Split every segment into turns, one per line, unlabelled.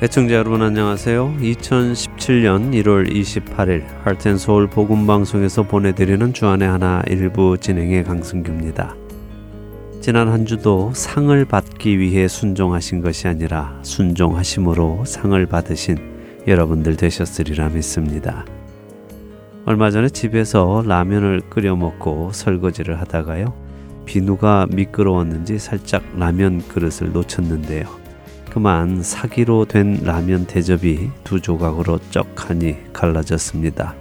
애청자 여러분 안녕하세요. 2017년 1월 28일 할텐서울 복음방송에서 보내드리는 주안의 하나 일부 진행의 강승규입니다. 지난 한 주도 상을 받기 위해 순종하신 것이 아니라 순종하심으로 상을 받으신 여러분들 되셨으리라 믿습니다. 얼마 전에 집에서 라면을 끓여 먹고 설거지를 하다가요. 비누가 미끄러웠는지 살짝 라면 그릇을 놓쳤는데요. 그만 사기로 된 라면 대접이 두 조각으로 쩍하니 갈라졌습니다.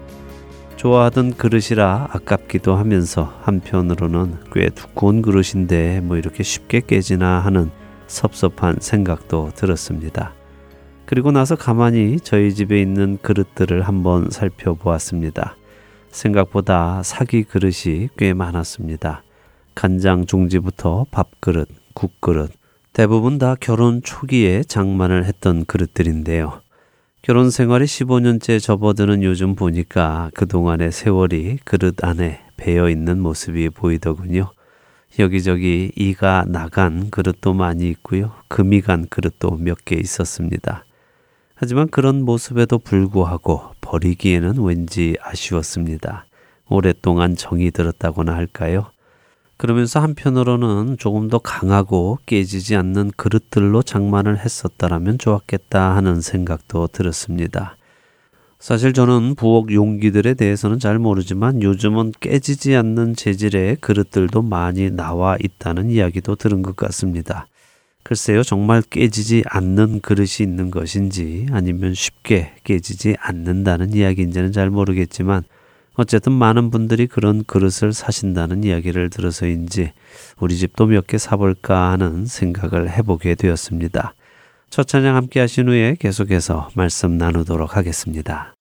좋아하던 그릇이라 아깝기도 하면서 한편으로는 꽤 두꺼운 그릇인데 뭐 이렇게 쉽게 깨지나 하는 섭섭한 생각도 들었습니다. 그리고 나서 가만히 저희 집에 있는 그릇들을 한번 살펴보았습니다. 생각보다 사기 그릇이 꽤 많았습니다. 간장 종지부터 밥그릇, 국그릇, 대부분 다 결혼 초기에 장만을 했던 그릇들인데요. 결혼 생활이 15년째 접어드는 요즘 보니까 그동안의 세월이 그릇 안에 배어 있는 모습이 보이더군요. 여기저기 이가 나간 그릇도 많이 있고요. 금이 간 그릇도 몇 개 있었습니다. 하지만 그런 모습에도 불구하고 버리기에는 왠지 아쉬웠습니다. 오랫동안 정이 들었다고나 할까요? 그러면서 한편으로는 조금 더 강하고 깨지지 않는 그릇들로 장만을 했었다라면 좋았겠다 하는 생각도 들었습니다. 사실 저는 부엌 용기들에 대해서는 잘 모르지만 요즘은 깨지지 않는 재질의 그릇들도 많이 나와 있다는 이야기도 들은 것 같습니다. 글쎄요, 정말 깨지지 않는 그릇이 있는 것인지 아니면 쉽게 깨지지 않는다는 이야기인지는 잘 모르겠지만 어쨌든 많은 분들이 그런 그릇을 사신다는 이야기를 들어서인지 우리 집도 몇 개 사볼까 하는 생각을 해보게 되었습니다. 첫 찬양 함께 하신 후에 계속해서 말씀 나누도록 하겠습니다.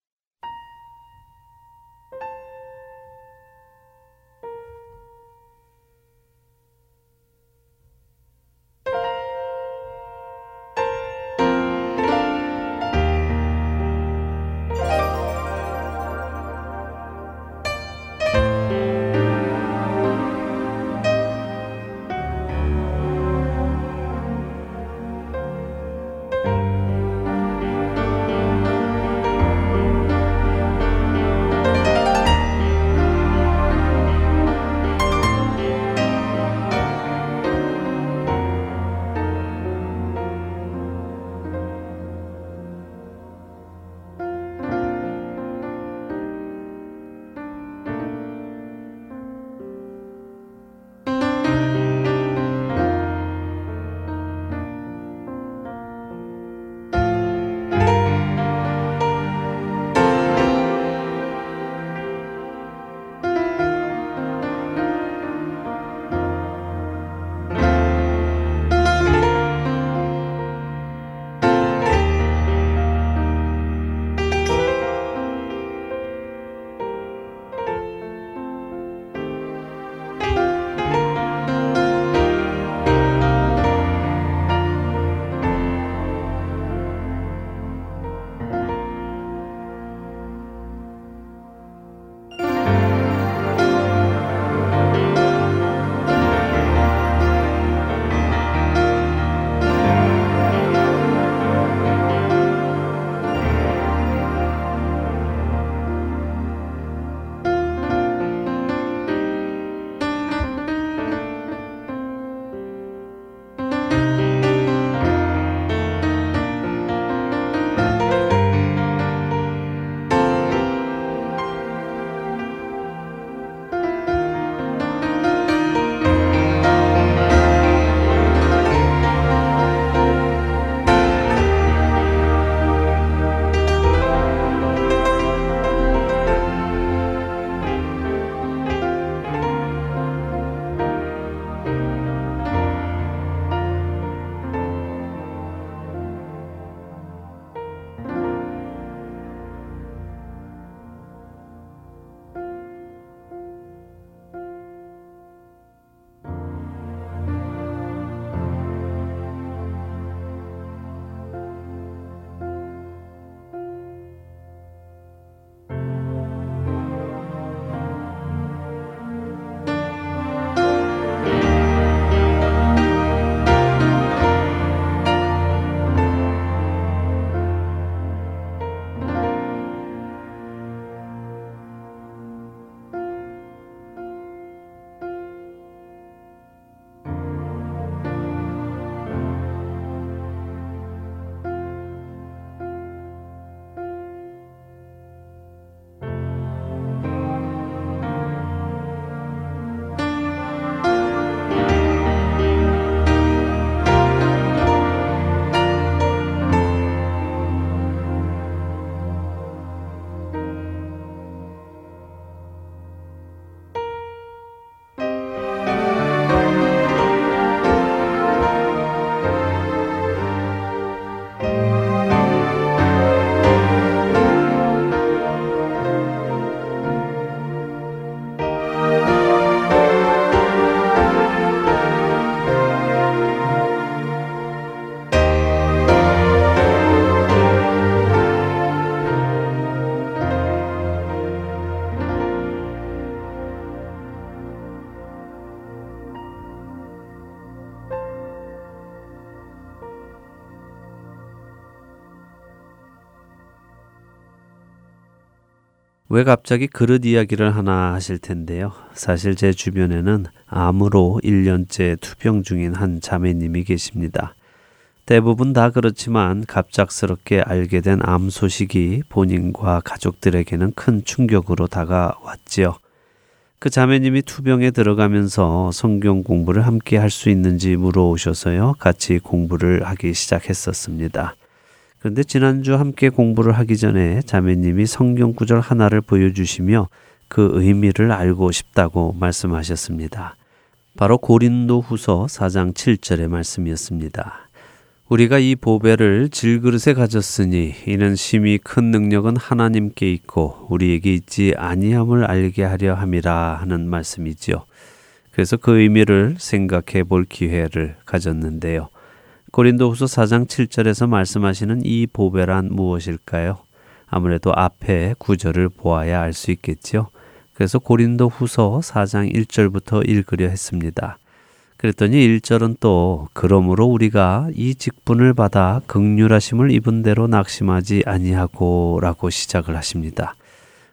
왜 갑자기 그릇 이야기를 하나 하실 텐데요. 사실 제 주변에는 암으로 1년째 투병 중인 한 자매님이 계십니다. 대부분 다 그렇지만 갑작스럽게 알게 된 암 소식이 본인과 가족들에게는 큰 충격으로 다가왔지요. 그 자매님이 투병에 들어가면서 성경 공부를 함께 할 수 있는지 물어오셔서요. 같이 공부를 하기 시작했었습니다. 그런데 지난주 함께 공부를 하기 전에 자매님이 성경 구절 하나를 보여주시며 그 의미를 알고 싶다고 말씀하셨습니다. 바로 고린도 후서 4장 7절의 말씀이었습니다. 우리가 이 보배를 질그릇에 가졌으니 이는 심히 큰 능력은 하나님께 있고 우리에게 있지 아니함을 알게 하려 함이라 하는 말씀이지요. 그래서 그 의미를 생각해 볼 기회를 가졌는데요. 고린도후서 4장 7절에서 말씀하시는 이 보배란 무엇일까요? 아무래도 앞에 구절을 보아야 알 수 있겠죠. 그래서 고린도 후서 4장 1절부터 읽으려 했습니다. 그랬더니 1절은 또 그러므로 우리가 이 직분을 받아 극률하심을 입은 대로 낙심하지 아니하고라고 시작을 하십니다.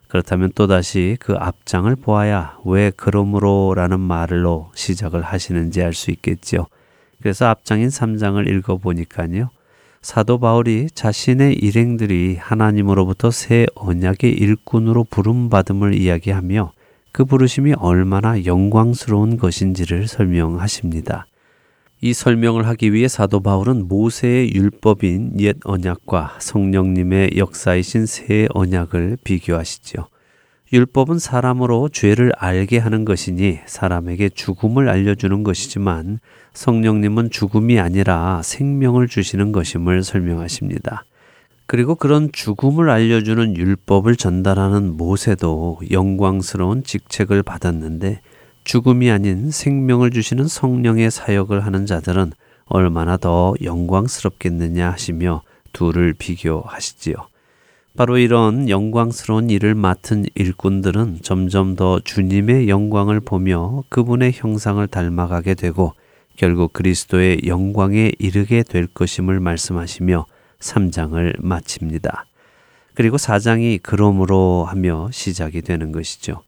그렇다면 또다시 그 앞장을 보아야 왜 그러므로라는 말로 시작을 하시는지 알 수 있겠지요. 그래서 앞장인 3장을 읽어보니까요. 사도 바울이 자신의 일행들이 하나님으로부터 새 언약의 일꾼으로 부름받음을 이야기하며 그 부르심이 얼마나 영광스러운 것인지를 설명하십니다. 이 설명을 하기 위해 사도 바울은 모세의 율법인 옛 언약과 성령님의 역사이신 새 언약을 비교하시죠. 율법은 사람으로 죄를 알게 하는 것이니 사람에게 죽음을 알려주는 것이지만 성령님은 죽음이 아니라 생명을 주시는 것임을 설명하십니다. 그리고 그런 죽음을 알려주는 율법을 전달하는 모세도 영광스러운 직책을 받았는데 죽음이 아닌 생명을 주시는 성령의 사역을 하는 자들은 얼마나 더 영광스럽겠느냐 하시며 둘을 비교하시지요. 바로 이런 영광스러운 일을 맡은 일꾼들은 점점 더 주님의 영광을 보며 그분의 형상을 닮아가게 되고 결국 그리스도의 영광에 이르게 될 것임을 말씀하시며 3장을 마칩니다. 그리고 4장이 그러므로 하며 시작이 되는 것이죠.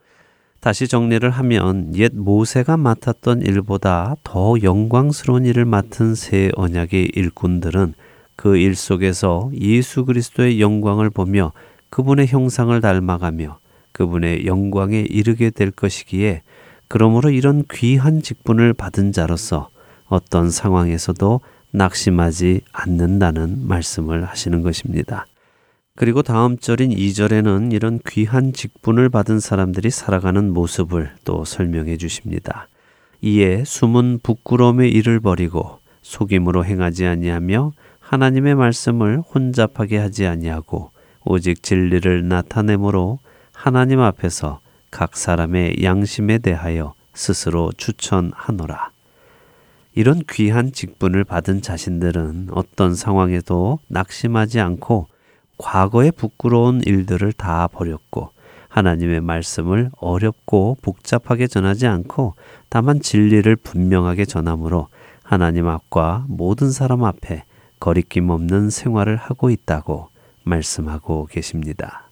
다시 정리를 하면 옛 모세가 맡았던 일보다 더 영광스러운 일을 맡은 새 언약의 일꾼들은 그 일 속에서 예수 그리스도의 영광을 보며 그분의 형상을 닮아가며 그분의 영광에 이르게 될 것이기에 그러므로 이런 귀한 직분을 받은 자로서 어떤 상황에서도 낙심하지 않는다는 말씀을 하시는 것입니다. 그리고 다음 절인 2절에는 이런 귀한 직분을 받은 사람들이 살아가는 모습을 또 설명해 주십니다. 이에 숨은 부끄러움의 일을 버리고 속임으로 행하지 아니하며 하나님의 말씀을 혼잡하게 하지 아니하고 오직 진리를 나타내므로 하나님 앞에서 각 사람의 양심에 대하여 스스로 추천하노라. 이런 귀한 직분을 받은 자신들은 어떤 상황에도 낙심하지 않고 과거의 부끄러운 일들을 다 버렸고 하나님의 말씀을 어렵고 복잡하게 전하지 않고 다만 진리를 분명하게 전함으로 하나님 앞과 모든 사람 앞에 거리낌 없는 생활을 하고 있다고 말씀하고 계십니다.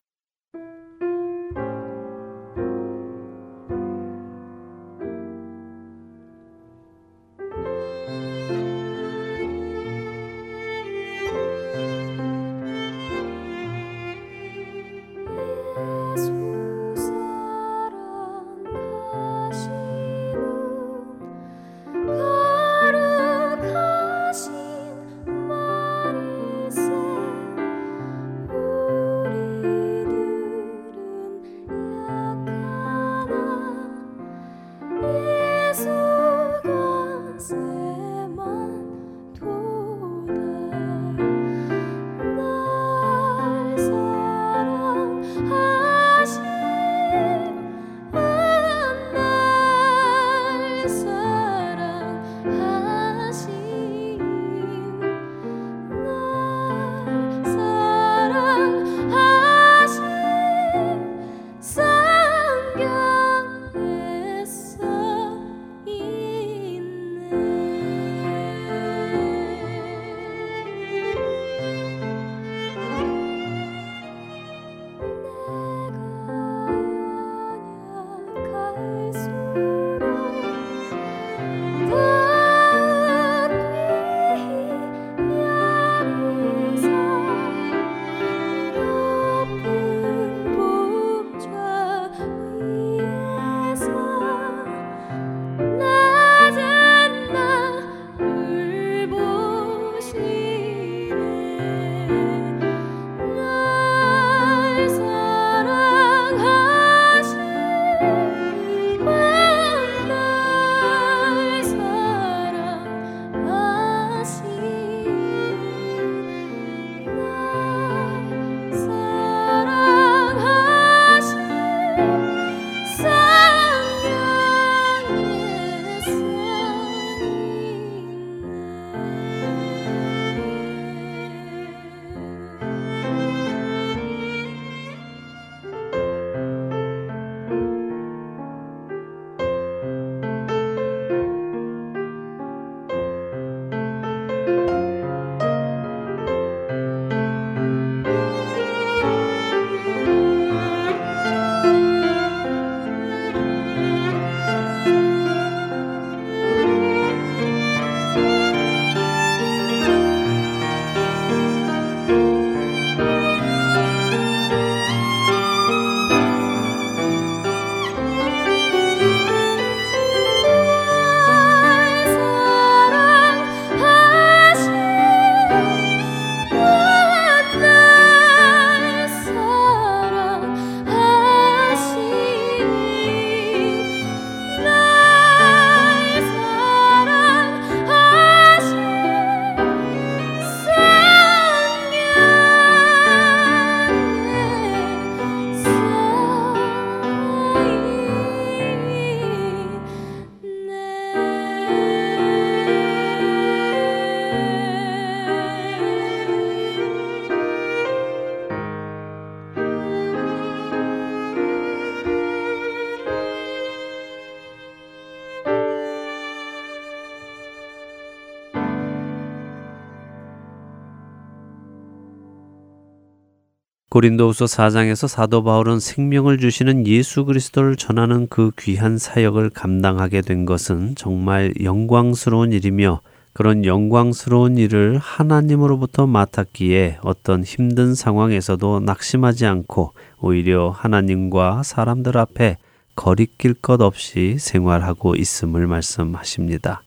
고린도후서 4장에서 사도 바울은 생명을 주시는 예수 그리스도를 전하는 그 귀한 사역을 감당하게 된 것은 정말 영광스러운 일이며 그런 영광스러운 일을 하나님으로부터 맡았기에 어떤 힘든 상황에서도 낙심하지 않고 오히려 하나님과 사람들 앞에 거리낄 것 없이 생활하고 있음을 말씀하십니다.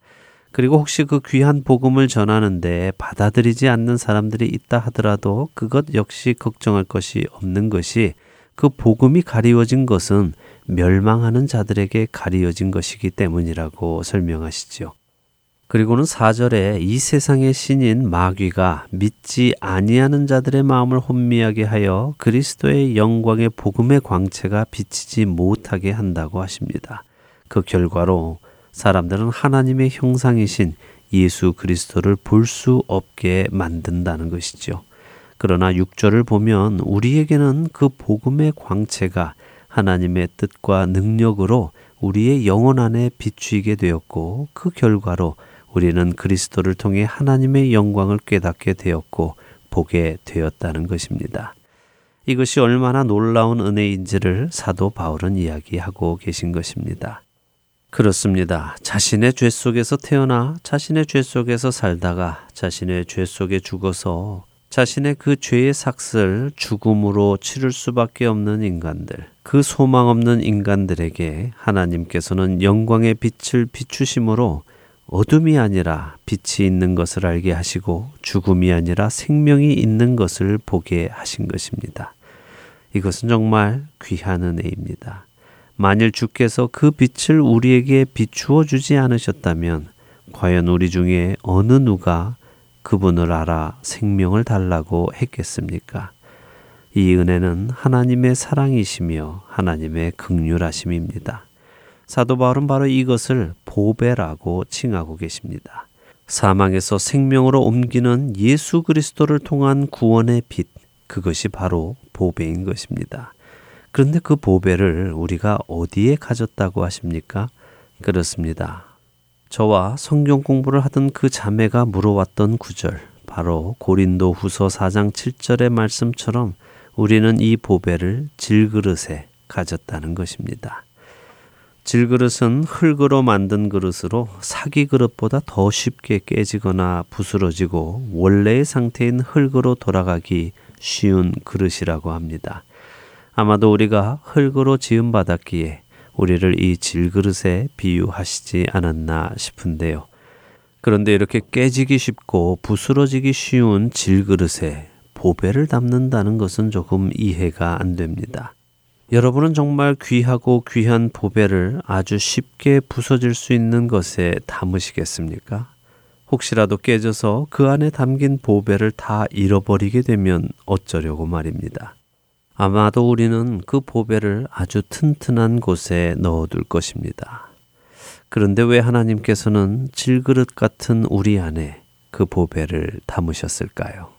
그리고 혹시 그 귀한 복음을 전하는데 받아들이지 않는 사람들이 있다 하더라도 그것 역시 걱정할 것이 없는 것이 그 복음이 가리워진 것은 멸망하는 자들에게 가리워진 것이기 때문이라고 설명하시지요. 그리고는 4절에 이 세상의 신인 마귀가 믿지 아니하는 자들의 마음을 혼미하게 하여 그리스도의 영광의 복음의 광채가 비치지 못하게 한다고 하십니다. 그 결과로 사람들은 하나님의 형상이신 예수 그리스도를 볼 수 없게 만든다는 것이죠. 그러나 6절을 보면 우리에게는 그 복음의 광채가 하나님의 뜻과 능력으로 우리의 영혼 안에 비추이게 되었고 그 결과로 우리는 그리스도를 통해 하나님의 영광을 깨닫게 되었고 보게 되었다는 것입니다. 이것이 얼마나 놀라운 은혜인지를 사도 바울은 이야기하고 계신 것입니다. 그렇습니다. 자신의 죄 속에서 태어나 자신의 죄 속에서 살다가 자신의 죄 속에 죽어서 자신의 그 죄의 삭슬 죽음으로 치를 수밖에 없는 인간들, 그 소망 없는 인간들에게 하나님께서는 영광의 빛을 비추심으로 어둠이 아니라 빛이 있는 것을 알게 하시고 죽음이 아니라 생명이 있는 것을 보게 하신 것입니다. 이것은 정말 귀한 은혜입니다. 만일 주께서 그 빛을 우리에게 비추어 주지 않으셨다면 과연 우리 중에 어느 누가 그분을 알아 생명을 달라고 했겠습니까? 이 은혜는 하나님의 사랑이시며 하나님의 극률하심입니다. 사도 바울은 바로 이것을 보배라고 칭하고 계십니다. 사망에서 생명으로 옮기는 예수 그리스도를 통한 구원의 빛, 그것이 바로 보배인 것입니다. 그런데 그 보배를 우리가 어디에 가졌다고 하십니까? 그렇습니다. 저와 성경 공부를 하던 그 자매가 물어왔던 구절, 바로 고린도 후서 4장 7절의 말씀처럼 우리는 이 보배를 질그릇에 가졌다는 것입니다. 질그릇은 흙으로 만든 그릇으로 사기 그릇보다 더 쉽게 깨지거나 부스러지고 원래의 상태인 흙으로 돌아가기 쉬운 그릇이라고 합니다. 아마도 우리가 흙으로 지음받았기에 우리를 이 질그릇에 비유하시지 않았나 싶은데요. 그런데 이렇게 깨지기 쉽고 부스러지기 쉬운 질그릇에 보배를 담는다는 것은 조금 이해가 안 됩니다. 여러분은 정말 귀하고 귀한 보배를 아주 쉽게 부서질 수 있는 것에 담으시겠습니까? 혹시라도 깨져서 그 안에 담긴 보배를 다 잃어버리게 되면 어쩌려고 말입니다. 아마도 우리는 그 보배를 아주 튼튼한 곳에 넣어둘 것입니다. 그런데 왜 하나님께서는 질그릇 같은 우리 안에 그 보배를 담으셨을까요?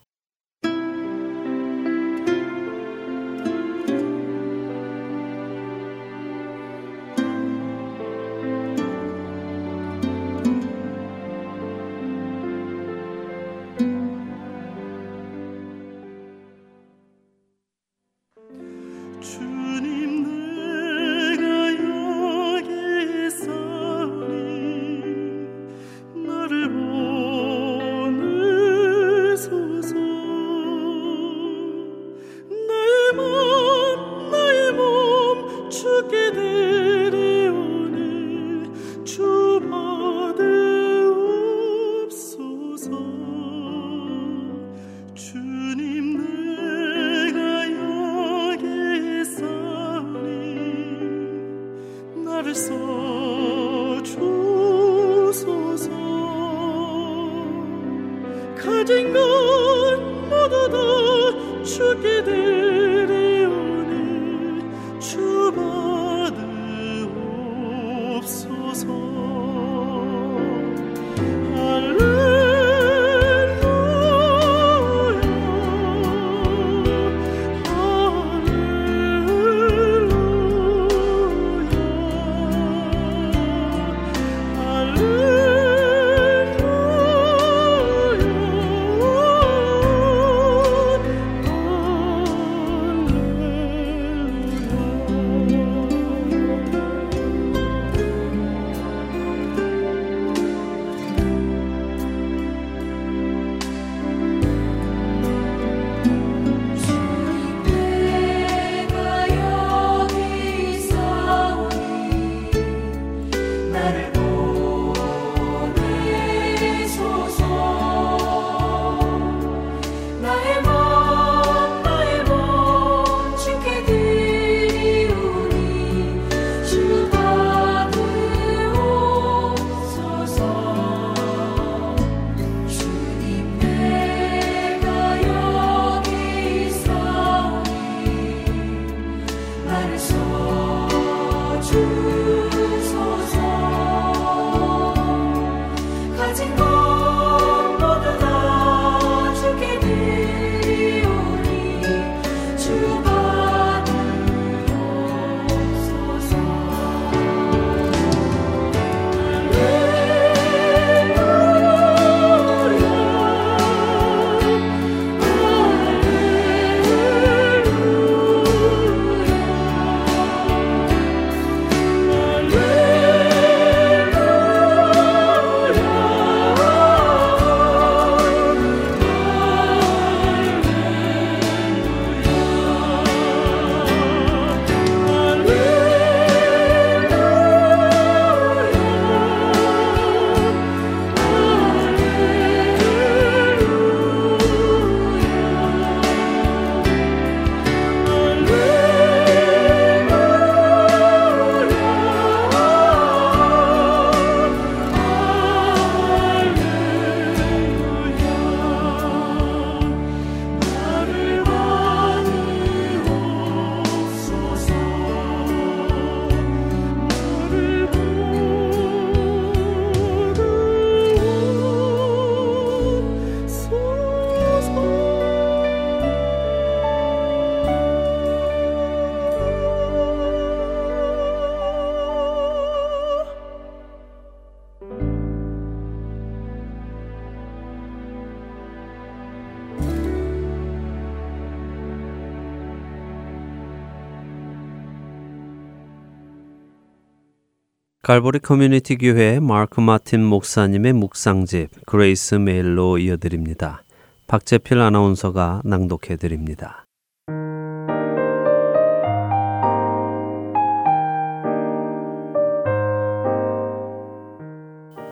갈보리 커뮤니티 교회 마크 마틴 목사님의 묵상집 그레이스 메일로 이어드립니다. 박재필 아나운서가 낭독해 드립니다.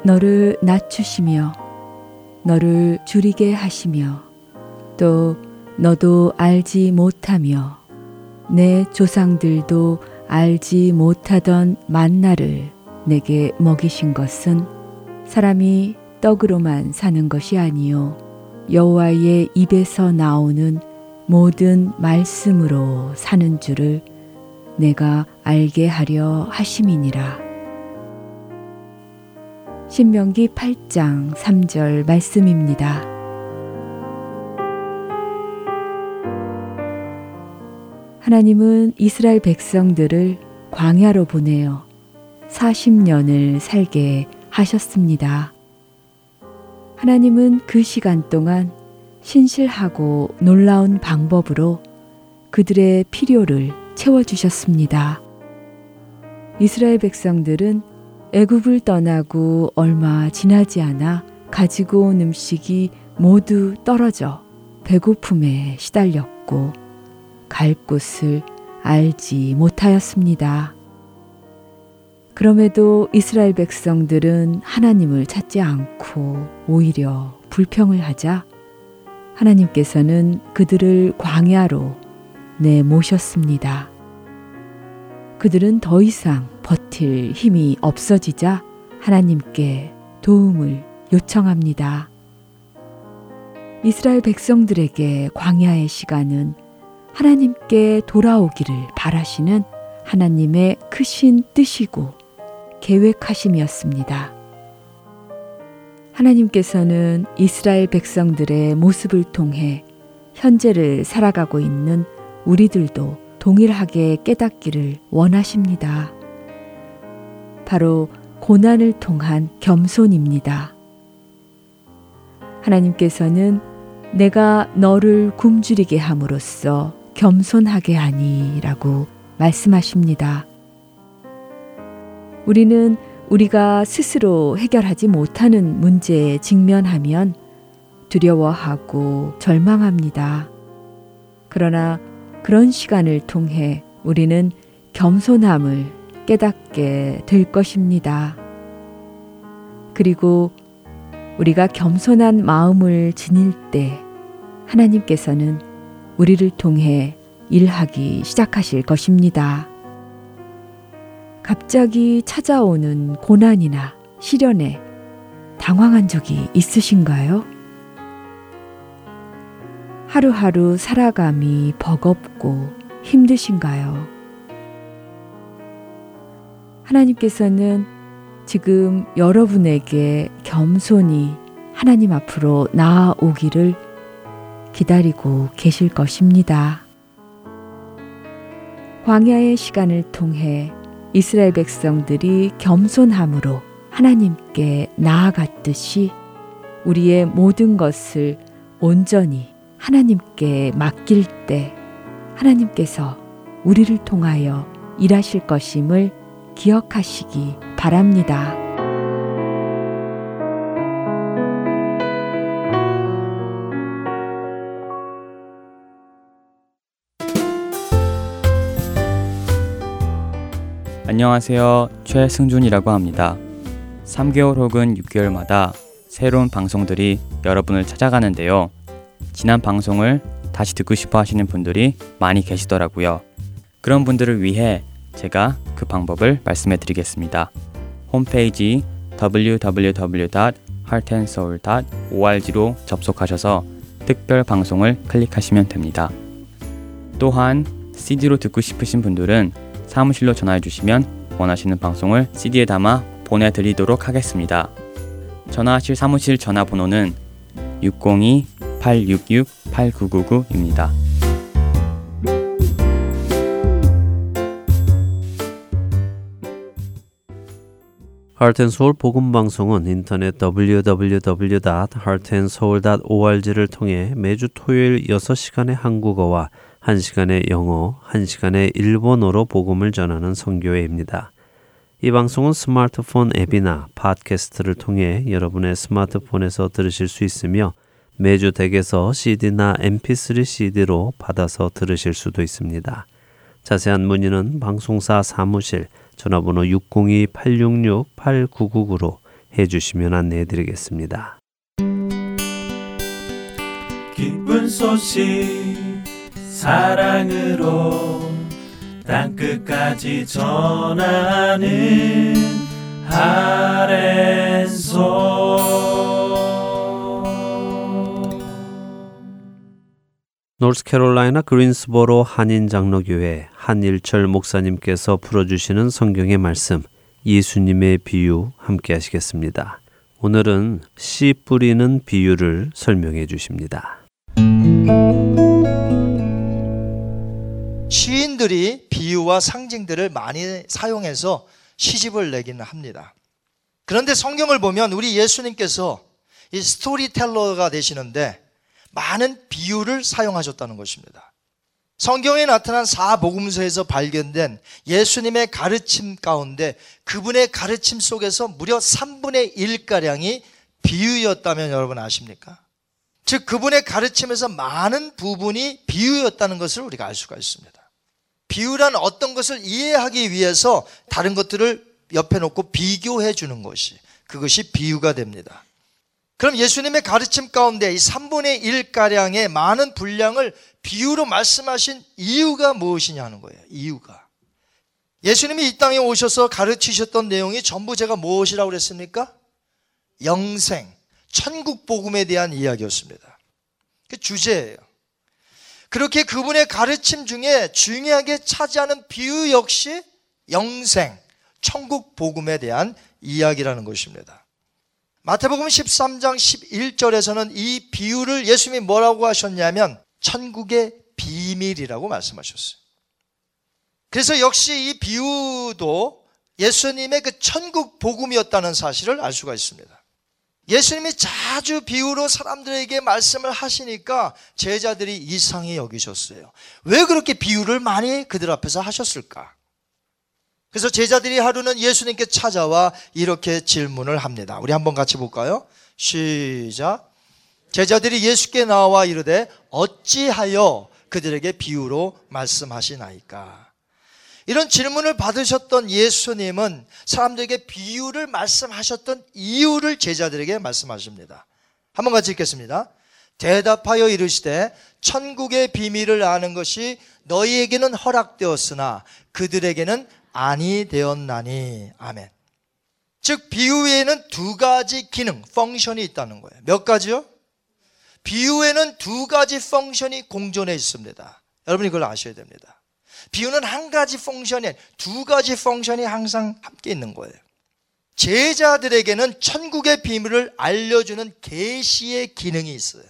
너를 낮추시며 너를 주리게 하시며 또 너도 알지 못하며 내 조상들도 알지 못하던 만나를 내게 먹이신 것은 사람이 떡으로만 사는 것이 아니요 여호와의 입에서 나오는 모든 말씀으로 사는 줄을 내가 알게 하려 하심이니라. 신명기 8장 3절 말씀입니다. 하나님은 이스라엘 백성들을 광야로 보내어 40년을 살게 하셨습니다. 하나님은 그 시간 동안 신실하고 놀라운 방법으로 그들의 필요를 채워주셨습니다. 이스라엘 백성들은 애굽을 떠나고 얼마 지나지 않아 가지고 온 음식이 모두 떨어져 배고픔에 시달렸고 갈 곳을 알지 못하였습니다. 그럼에도 이스라엘 백성들은 하나님을 찾지 않고 오히려 불평을 하자 하나님께서는 그들을 광야로 내모셨습니다. 그들은 더 이상 버틸 힘이 없어지자 하나님께 도움을 요청합니다. 이스라엘 백성들에게 광야의 시간은 하나님께 돌아오기를 바라시는 하나님의 크신 뜻이고 계획하심이었습니다. 하나님께서는 이스라엘 백성들의 모습을 통해 현재를 살아가고 있는 우리들도 동일하게 깨닫기를 원하십니다. 바로 고난을 통한 겸손입니다. 하나님께서는 내가 너를 굶주리게 함으로써 겸손하게 하니라고 말씀하십니다. 우리는 우리가 스스로 해결하지 못하는 문제에 직면하면 두려워하고 절망합니다. 그러나 그런 시간을 통해 우리는 겸손함을 깨닫게 될 것입니다. 그리고 우리가 겸손한 마음을 지닐 때 하나님께서는 우리를 통해 일하기 시작하실 것입니다. 갑자기 찾아오는 고난이나 시련에 당황한 적이 있으신가요? 하루하루 살아감이 버겁고 힘드신가요? 하나님께서는 지금 여러분에게 겸손히 하나님 앞으로 나아오기를 기다리고 계실 것입니다. 광야의 시간을 통해 이스라엘 백성들이 겸손함으로 하나님께 나아갔듯이 우리의 모든 것을 온전히 하나님께 맡길 때 하나님께서 우리를 통하여 일하실 것임을 기억하시기 바랍니다.
안녕하세요. 최승준이라고 합니다. 3개월 혹은 6개월마다 새로운 방송들이 여러분을 찾아가는데요. 지난 방송을 다시 듣고 싶어 하시는 분들이 많이 계시더라고요. 그런 분들을 위해 제가 그 방법을 말씀해 드리겠습니다. 홈페이지 www.heartandsoul.org로 접속하셔서 특별 방송을 클릭하시면 됩니다. 또한 CD로 듣고 싶으신 분들은 사무실로 전화해 주시면 원하시는 방송을 CD에 담아 보내드리도록 하겠습니다. 전화하실 사무실 전화번호는 602-866-8999입니다.
하트앤소울 복음 방송은 인터넷 www.heartandsoul.org를 통해 매주 토요일 6시간의 한국어와 1시간의 영어, 1시간의 일본어로 복음을 전하는 선교회입니다. 이 방송은 스마트폰 앱이나 팟캐스트를 통해 여러분의 스마트폰에서 들으실 수 있으며 매주 댁에서 CD나 MP3 CD로 받아서 들으실 수도 있습니다. 자세한 문의는 방송사 사무실 전화번호 602-866-8999로 해주시면 안내해 드리겠습니다.
기쁜 소식 사랑으로 땅끝까지 전하는 아랜소
노스캐롤라이나 그린스보로 한인 장로교회 한일철 목사님께서 풀어주시는 성경의 말씀 예수님의 비유 함께 하시겠습니다. 오늘은 씨 뿌리는 비유를 설명해 주십니다.
시인들이 비유와 상징들을 많이 사용해서 시집을 내기는 합니다. 그런데 성경을 보면 우리 예수님께서 이 스토리텔러가 되시는데 많은 비유를 사용하셨다는 것입니다. 성경에 나타난 사복음서에서 발견된 예수님의 가르침 가운데 그분의 가르침 속에서 무려 3분의 1가량이 비유였다면 여러분 아십니까? 즉, 그분의 가르침에서 많은 부분이 비유였다는 것을 우리가 알 수가 있습니다. 비유란 어떤 것을 이해하기 위해서 다른 것들을 옆에 놓고 비교해 주는 것이 그것이 비유가 됩니다. 그럼 예수님의 가르침 가운데 이 3분의 1가량의 많은 분량을 비유로 말씀하신 이유가 무엇이냐 하는 거예요. 이유가. 예수님이 이 땅에 오셔서 가르치셨던 내용이 전부 제가 무엇이라고 그랬습니까? 영생, 천국 복음에 대한 이야기였습니다. 그 주제예요. 그렇게 그분의 가르침 중에 중요하게 차지하는 비유 역시 영생, 천국 복음에 대한 이야기라는 것입니다. 마태복음 13장 11절에서는 이 비유를 예수님이 뭐라고 하셨냐면 천국의 비밀이라고 말씀하셨어요. 그래서 역시 이 비유도 예수님의 그 천국 복음이었다는 사실을 알 수가 있습니다. 예수님이 자주 비유로 사람들에게 말씀을 하시니까 제자들이 이상히 여기셨어요. 왜 그렇게 비유를 많이 그들 앞에서 하셨을까? 그래서 제자들이 하루는 예수님께 찾아와 이렇게 질문을 합니다. 우리 한번 같이 볼까요? 시작. 제자들이 예수께 나와 이르되 어찌하여 그들에게 비유로 말씀하시나이까? 이런 질문을 받으셨던 예수님은 사람들에게 비유를 말씀하셨던 이유를 제자들에게 말씀하십니다. 한번 같이 읽겠습니다. 대답하여 이르시되 천국의 비밀을 아는 것이 너희에게는 허락되었으나 그들에게는 아니 되었나니. 아멘. 즉, 비유에는 두 가지 기능, 펑션이 있다는 거예요. 몇 가지요? 비유에는 두 가지 펑션이 공존해 있습니다. 여러분이 그걸 아셔야 됩니다. 비유는 한 가지 펑션이, 두 가지 펑션이 항상 함께 있는 거예요. 제자들에게는 천국의 비밀을 알려주는 계시의 기능이 있어요.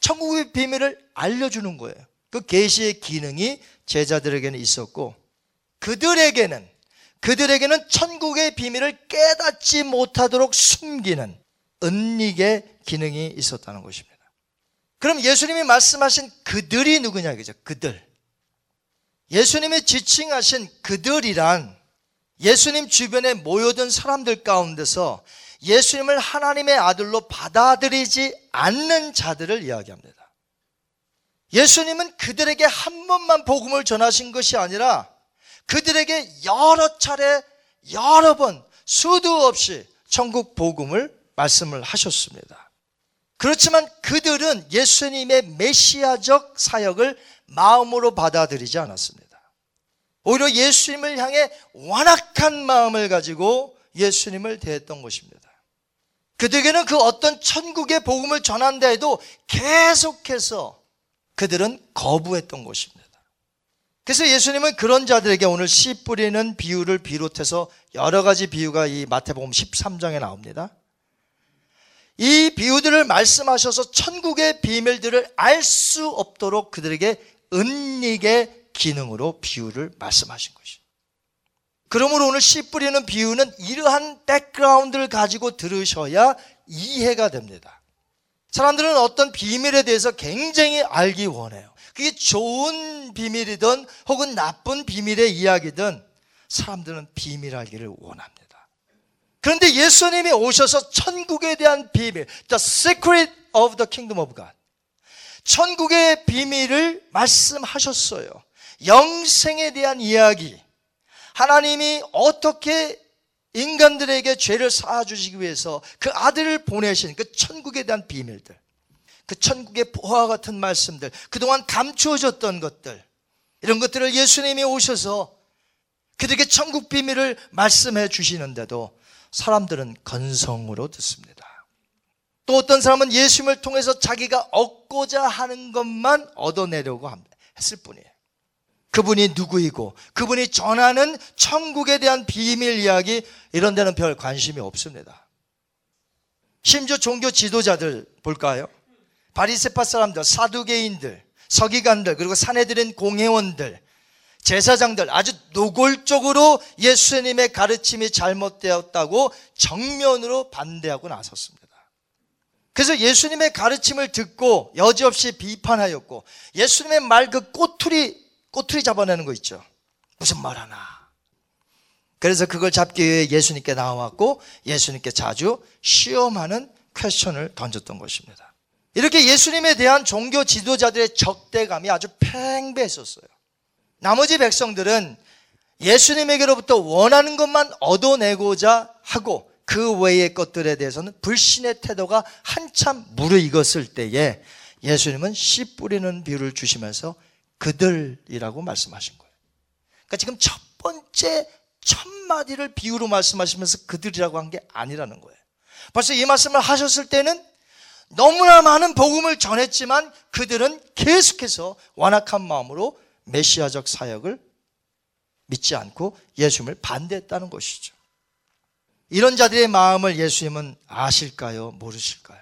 천국의 비밀을 알려주는 거예요. 그 계시의 기능이 제자들에게는 있었고 그들에게는 그들에게는 천국의 비밀을 깨닫지 못하도록 숨기는 은닉의 기능이 있었다는 것입니다. 그럼 예수님이 말씀하신 그들이 누구냐 그죠? 그들. 예수님이 지칭하신 그들이란 예수님 주변에 모여든 사람들 가운데서 예수님을 하나님의 아들로 받아들이지 않는 자들을 이야기합니다. 예수님은 그들에게 한 번만 복음을 전하신 것이 아니라 그들에게 여러 차례 여러 번 수도 없이 천국 복음을 말씀을 하셨습니다. 그렇지만 그들은 예수님의 메시아적 사역을 마음으로 받아들이지 않았습니다. 오히려 예수님을 향해 완악한 마음을 가지고 예수님을 대했던 것입니다. 그들에게는 그 어떤 천국의 복음을 전한다 해도 계속해서 그들은 거부했던 것입니다. 그래서 예수님은 그런 자들에게 오늘 씨 뿌리는 비유를 비롯해서 여러 가지 비유가 이 마태복음 13장에 나옵니다. 이 비유들을 말씀하셔서 천국의 비밀들을 알 수 없도록 그들에게 은닉의 기능으로 비유를 말씀하신 것이. 그러므로 오늘 씨 뿌리는 비유는 이러한 백그라운드를 가지고 들으셔야 이해가 됩니다. 사람들은 어떤 비밀에 대해서 굉장히 알기 원해요. 그게 좋은 비밀이든 혹은 나쁜 비밀의 이야기든 사람들은 비밀 알기를 원합니다. 그런데 예수님이 오셔서 천국에 대한 비밀, the secret of the kingdom of God. 천국의 비밀을 말씀하셨어요. 영생에 대한 이야기. 하나님이 어떻게 인간들에게 죄를 사주시기 위해서 그 아들을 보내신 그 천국에 대한 비밀들. 그 천국의 보화 같은 말씀들. 그동안 감추어졌던 것들. 이런 것들을 예수님이 오셔서 그들에게 천국 비밀을 말씀해 주시는데도 사람들은 건성으로 듣습니다. 또 어떤 사람은 예수님을 통해서 자기가 얻고자 하는 것만 얻어내려고 했을 뿐이에요. 그분이 누구이고 그분이 전하는 천국에 대한 비밀 이야기 이런 데는 별 관심이 없습니다. 심지어 종교 지도자들 볼까요? 바리세파 사람들, 사두개인들, 서기관들, 그리고 사내들인 공회원들, 제사장들 아주 노골적으로 예수님의 가르침이 잘못되었다고 정면으로 반대하고 나섰습니다. 그래서 예수님의 가르침을 듣고 여지없이 비판하였고 예수님의 말 그 꼬투리 꼬투리 잡아내는 거 있죠. 무슨 말 하나. 그래서 그걸 잡기 위해 예수님께 나왔고 예수님께 자주 시험하는 퀘션을 던졌던 것입니다. 이렇게 예수님에 대한 종교 지도자들의 적대감이 아주 팽배했었어요. 나머지 백성들은 예수님에게로부터 원하는 것만 얻어내고자 하고 그 외의 것들에 대해서는 불신의 태도가 한참 무르익었을 때에 예수님은 씨 뿌리는 비유를 주시면서 그들이라고 말씀하신 거예요. 그러니까 지금 첫 번째 첫 마디를 비유로 말씀하시면서 그들이라고 한 게 아니라는 거예요. 벌써 이 말씀을 하셨을 때는 너무나 많은 복음을 전했지만 그들은 계속해서 완악한 마음으로 메시아적 사역을 믿지 않고 예수님을 반대했다는 것이죠. 이런 자들의 마음을 예수님은 아실까요? 모르실까요?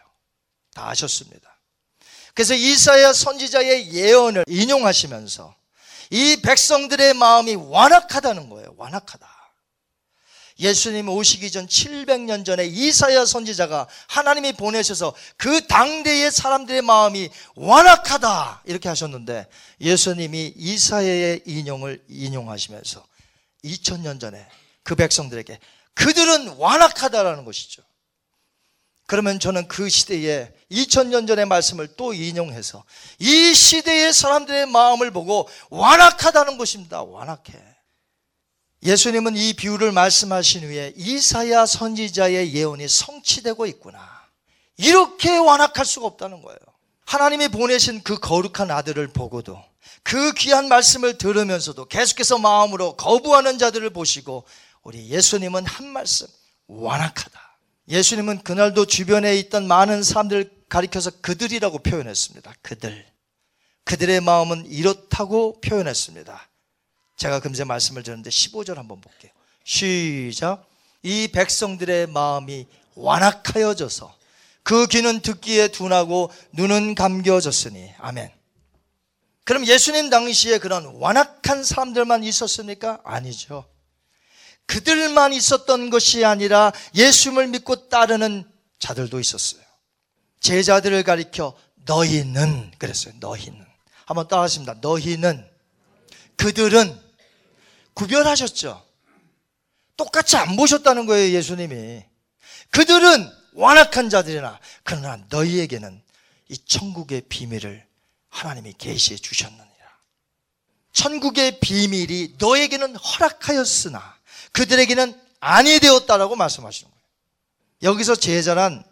다 아셨습니다. 그래서 이사야 선지자의 예언을 인용하시면서 이 백성들의 마음이 완악하다는 거예요. 완악하다. 예수님 오시기 전 700년 전에 이사야 선지자가 하나님이 보내셔서 그 당대의 사람들의 마음이 완악하다 이렇게 하셨는데 예수님이 이사야의 인용을 인용하시면서 2000년 전에 그 백성들에게 그들은 완악하다라는 것이죠. 그러면 저는 그 시대에 2000년 전의 말씀을 또 인용해서 이 시대의 사람들의 마음을 보고 완악하다는 것입니다. 완악해. 예수님은 이 비유를 말씀하신 후에 이사야 선지자의 예언이 성취되고 있구나. 이렇게 완악할 수가 없다는 거예요. 하나님이 보내신 그 거룩한 아들을 보고도 그 귀한 말씀을 들으면서도 계속해서 마음으로 거부하는 자들을 보시고 우리 예수님은 한 말씀 완악하다. 예수님은 그날도 주변에 있던 많은 사람들 가리켜서 그들이라고 표현했습니다. 그들. 그들의 마음은 이렇다고 표현했습니다. 제가 금세 말씀을 드렸는데 15절 한번 볼게요. 시작. 이 백성들의 마음이 완악하여져서 그 귀는 듣기에 둔하고 눈은 감겨졌으니 아멘. 그럼 예수님 당시에 그런 완악한 사람들만 있었습니까? 아니죠. 그들만 있었던 것이 아니라 예수님을 믿고 따르는 자들도 있었어요. 제자들을 가리켜 너희는 그랬어요. 너희는 한번 따라하십니다. 너희는 그들은 구별하셨죠. 똑같이 안 보셨다는 거예요, 예수님이. 그들은 완악한 자들이나 그러나 너희에게는 이 천국의 비밀을 하나님이 계시해 주셨느니라. 천국의 비밀이 너에게는 허락하였으나 그들에게는 아니 되었다라고 말씀하시는 거예요. 여기서 제자란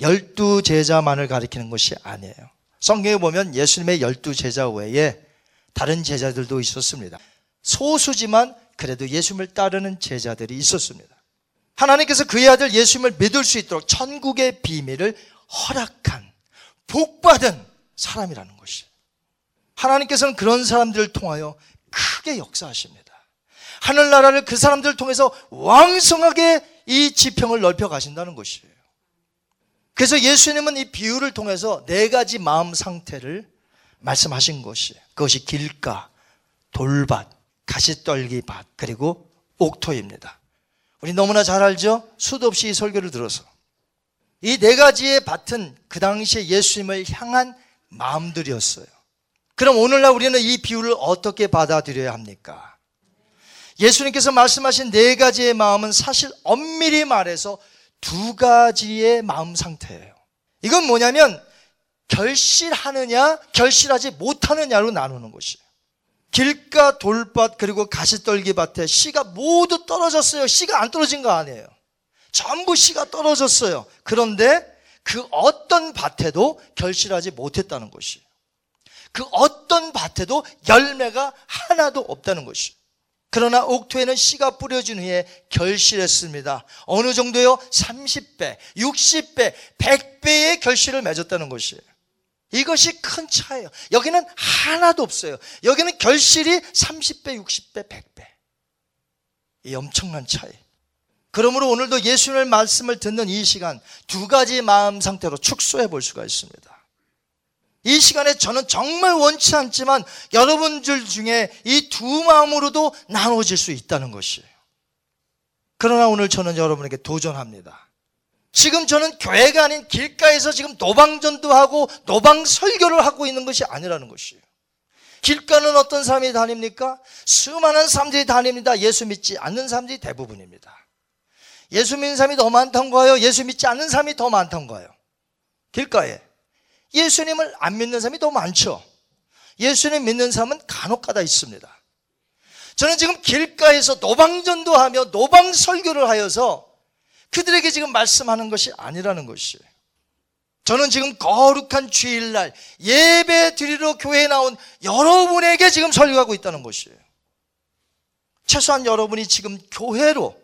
열두 제자만을 가리키는 것이 아니에요. 성경에 보면 예수님의 열두 제자 외에 다른 제자들도 있었습니다. 소수지만 그래도 예수님을 따르는 제자들이 있었습니다. 하나님께서 그의 아들 예수님을 믿을 수 있도록 천국의 비밀을 허락한 복받은 사람이라는 것이. 하나님께서는 그런 사람들을 통하여 크게 역사하십니다. 하늘나라를 그 사람들을 통해서 왕성하게 이 지평을 넓혀 가신다는 것이에요. 그래서 예수님은 이 비유를 통해서 네 가지 마음 상태를 말씀하신 것이에요. 그것이 길가, 돌밭, 가시떨기 밭 그리고 옥토입니다. 우리 너무나 잘 알죠? 수도 없이 이 설교를 들어서 이 네 가지의 밭은 그 당시에 예수님을 향한 마음들이었어요. 그럼 오늘날 우리는 이 비유를 어떻게 받아들여야 합니까? 예수님께서 말씀하신 네 가지의 마음은 사실 엄밀히 말해서 두 가지의 마음 상태예요. 이건 뭐냐면 결실하느냐, 결실하지 못하느냐로 나누는 것이에요. 길가 돌밭 그리고 가시떨기 밭에 씨가 모두 떨어졌어요. 씨가 안 떨어진 거 아니에요. 전부 씨가 떨어졌어요. 그런데 그 어떤 밭에도 결실하지 못했다는 것이에요. 그 어떤 밭에도 열매가 하나도 없다는 것이에요. 그러나 옥토에는 씨가 뿌려진 후에 결실했습니다. 어느 정도요? 30배, 60배, 100배의 결실을 맺었다는 것이에요. 이것이 큰 차이예요. 여기는 하나도 없어요. 여기는 결실이 30배, 60배, 100배. 이 엄청난 차이. 그러므로 오늘도 예수님의 말씀을 듣는 이 시간 두 가지 마음 상태로 축소해 볼 수가 있습니다. 이 시간에 저는 정말 원치 않지만 여러분들 중에 이 두 마음으로도 나눠질 수 있다는 것이에요. 그러나 오늘 저는 여러분에게 도전합니다. 지금 저는 교회가 아닌 길가에서 지금 노방전도 하고 노방 설교를 하고 있는 것이 아니라는 것이에요. 길가는 어떤 사람이 다닙니까? 수많은 사람들이 다닙니다. 예수 믿지 않는 사람들이 대부분입니다. 예수 믿는 사람이 더 많던 거예요? 예수 믿지 않는 사람이 더 많던 거예요? 길가에. 예수님을 안 믿는 사람이 더 많죠. 예수님 믿는 사람은 간혹 가다 있습니다. 저는 지금 길가에서 노방전도 하며 노방 설교를 하여서 그들에게 지금 말씀하는 것이 아니라는 것이에요. 저는 지금 거룩한 주일날 예배 드리러 교회에 나온 여러분에게 지금 설교하고 있다는 것이에요. 최소한 여러분이 지금 교회로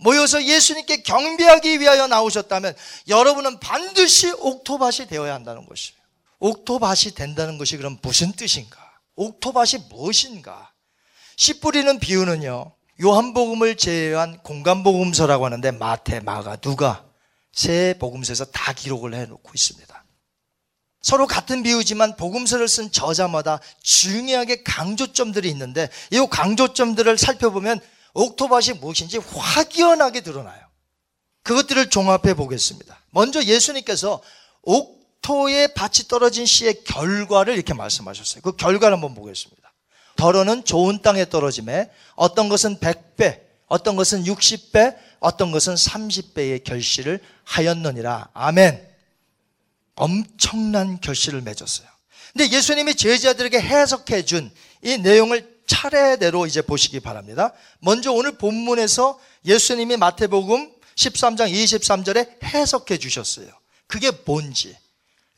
모여서 예수님께 경배하기 위하여 나오셨다면 여러분은 반드시 옥토밭이 되어야 한다는 것이에요. 옥토밭이 된다는 것이 그럼 무슨 뜻인가? 옥토밭이 무엇인가? 씨 뿌리는 비유는요. 요한복음을 제외한 공간복음서라고 하는데 마태, 마가, 누가 세 복음서에서 다 기록을 해놓고 있습니다. 서로 같은 비유지만 복음서를 쓴 저자마다 중요하게 강조점들이 있는데 이 강조점들을 살펴보면 옥토밭이 무엇인지 확연하게 드러나요. 그것들을 종합해 보겠습니다. 먼저 예수님께서 옥토에 밭이 떨어진 씨의 결과를 이렇게 말씀하셨어요. 그 결과를 한번 보겠습니다. 덜어는 좋은 땅에 떨어짐에 어떤 것은 100배, 어떤 것은 60배, 어떤 것은 30배의 결실을 하였느니라. 아멘. 엄청난 결실을 맺었어요. 근데 예수님이 제자들에게 해석해 준 이 내용을 차례대로 이제 보시기 바랍니다. 먼저 오늘 본문에서 예수님이 마태복음 13장 23절에 해석해 주셨어요. 그게 뭔지.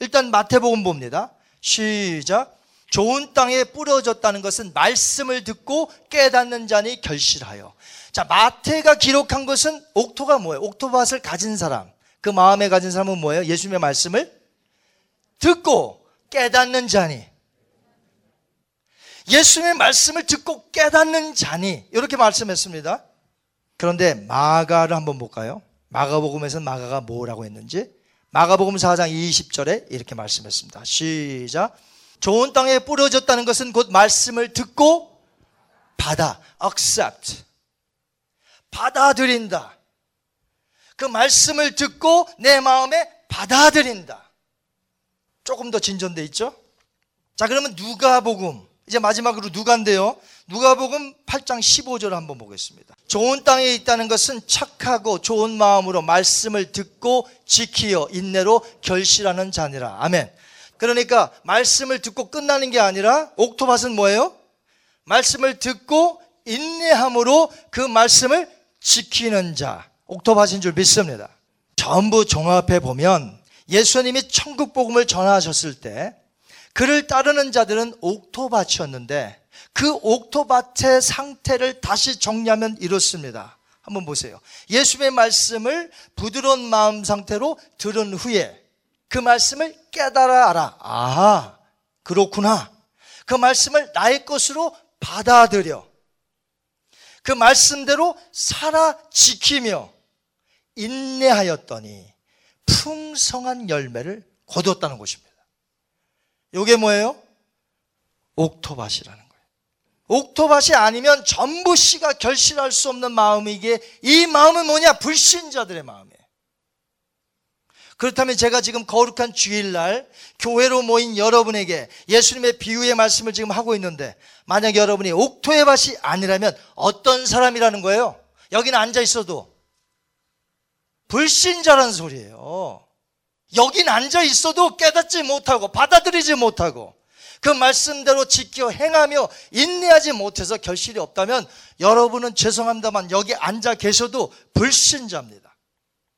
일단 마태복음 봅니다. 시작. 좋은 땅에 뿌려졌다는 것은 말씀을 듣고 깨닫는 자니 결실하여. 자, 마태가 기록한 것은 옥토가 뭐예요? 옥토밭을 가진 사람. 그 마음에 가진 사람은 뭐예요? 예수님의 말씀을 듣고 깨닫는 자니. 예수님의 말씀을 듣고 깨닫는 자니. 이렇게 말씀했습니다. 그런데 마가를 한번 볼까요? 마가복음에서는 마가가 뭐라고 했는지. 마가복음 4장 20절에 이렇게 말씀했습니다. 시작. 좋은 땅에 뿌려졌다는 것은 곧 말씀을 듣고 받아, accept. 받아들인다. 그 말씀을 듣고 내 마음에 받아들인다. 조금 더 진전돼 있죠? 자, 그러면 누가복음. 이제 마지막으로 누가인데요. 누가복음 8장 15절 한번 보겠습니다. 좋은 땅에 있다는 것은 착하고 좋은 마음으로 말씀을 듣고 지키어 인내로 결실하는 자니라. 아멘. 그러니까 말씀을 듣고 끝나는 게 아니라 옥토밭은 뭐예요? 말씀을 듣고 인내함으로 그 말씀을 지키는 자. 옥토밭인 줄 믿습니다. 전부 종합해 보면 예수님이 천국 복음을 전하셨을 때 그를 따르는 자들은 옥토밭이었는데 그 옥토밭의 상태를 다시 정리하면 이렇습니다. 한번 보세요. 예수의 말씀을 부드러운 마음 상태로 들은 후에 그 말씀을 깨달아 알아. 아, 그렇구나. 그 말씀을 나의 것으로 받아들여. 그 말씀대로 살아 지키며 인내하였더니 풍성한 열매를 거두었다는 것입니다. 이게 뭐예요? 옥토밭이라는 거예요. 옥토밭이 아니면 전부 씨가 결실할 수 없는 마음이기에 이 마음은 뭐냐? 불신자들의 마음이에요. 그렇다면 제가 지금 거룩한 주일날 교회로 모인 여러분에게 예수님의 비유의 말씀을 지금 하고 있는데 만약 여러분이 옥토의 밭이 아니라면 어떤 사람이라는 거예요? 여기는 앉아 있어도 불신자라는 소리예요. 여긴 앉아 있어도 깨닫지 못하고 받아들이지 못하고 그 말씀대로 지켜 행하며 인내하지 못해서 결실이 없다면 여러분은 죄송합니다만 여기 앉아 계셔도 불신자입니다.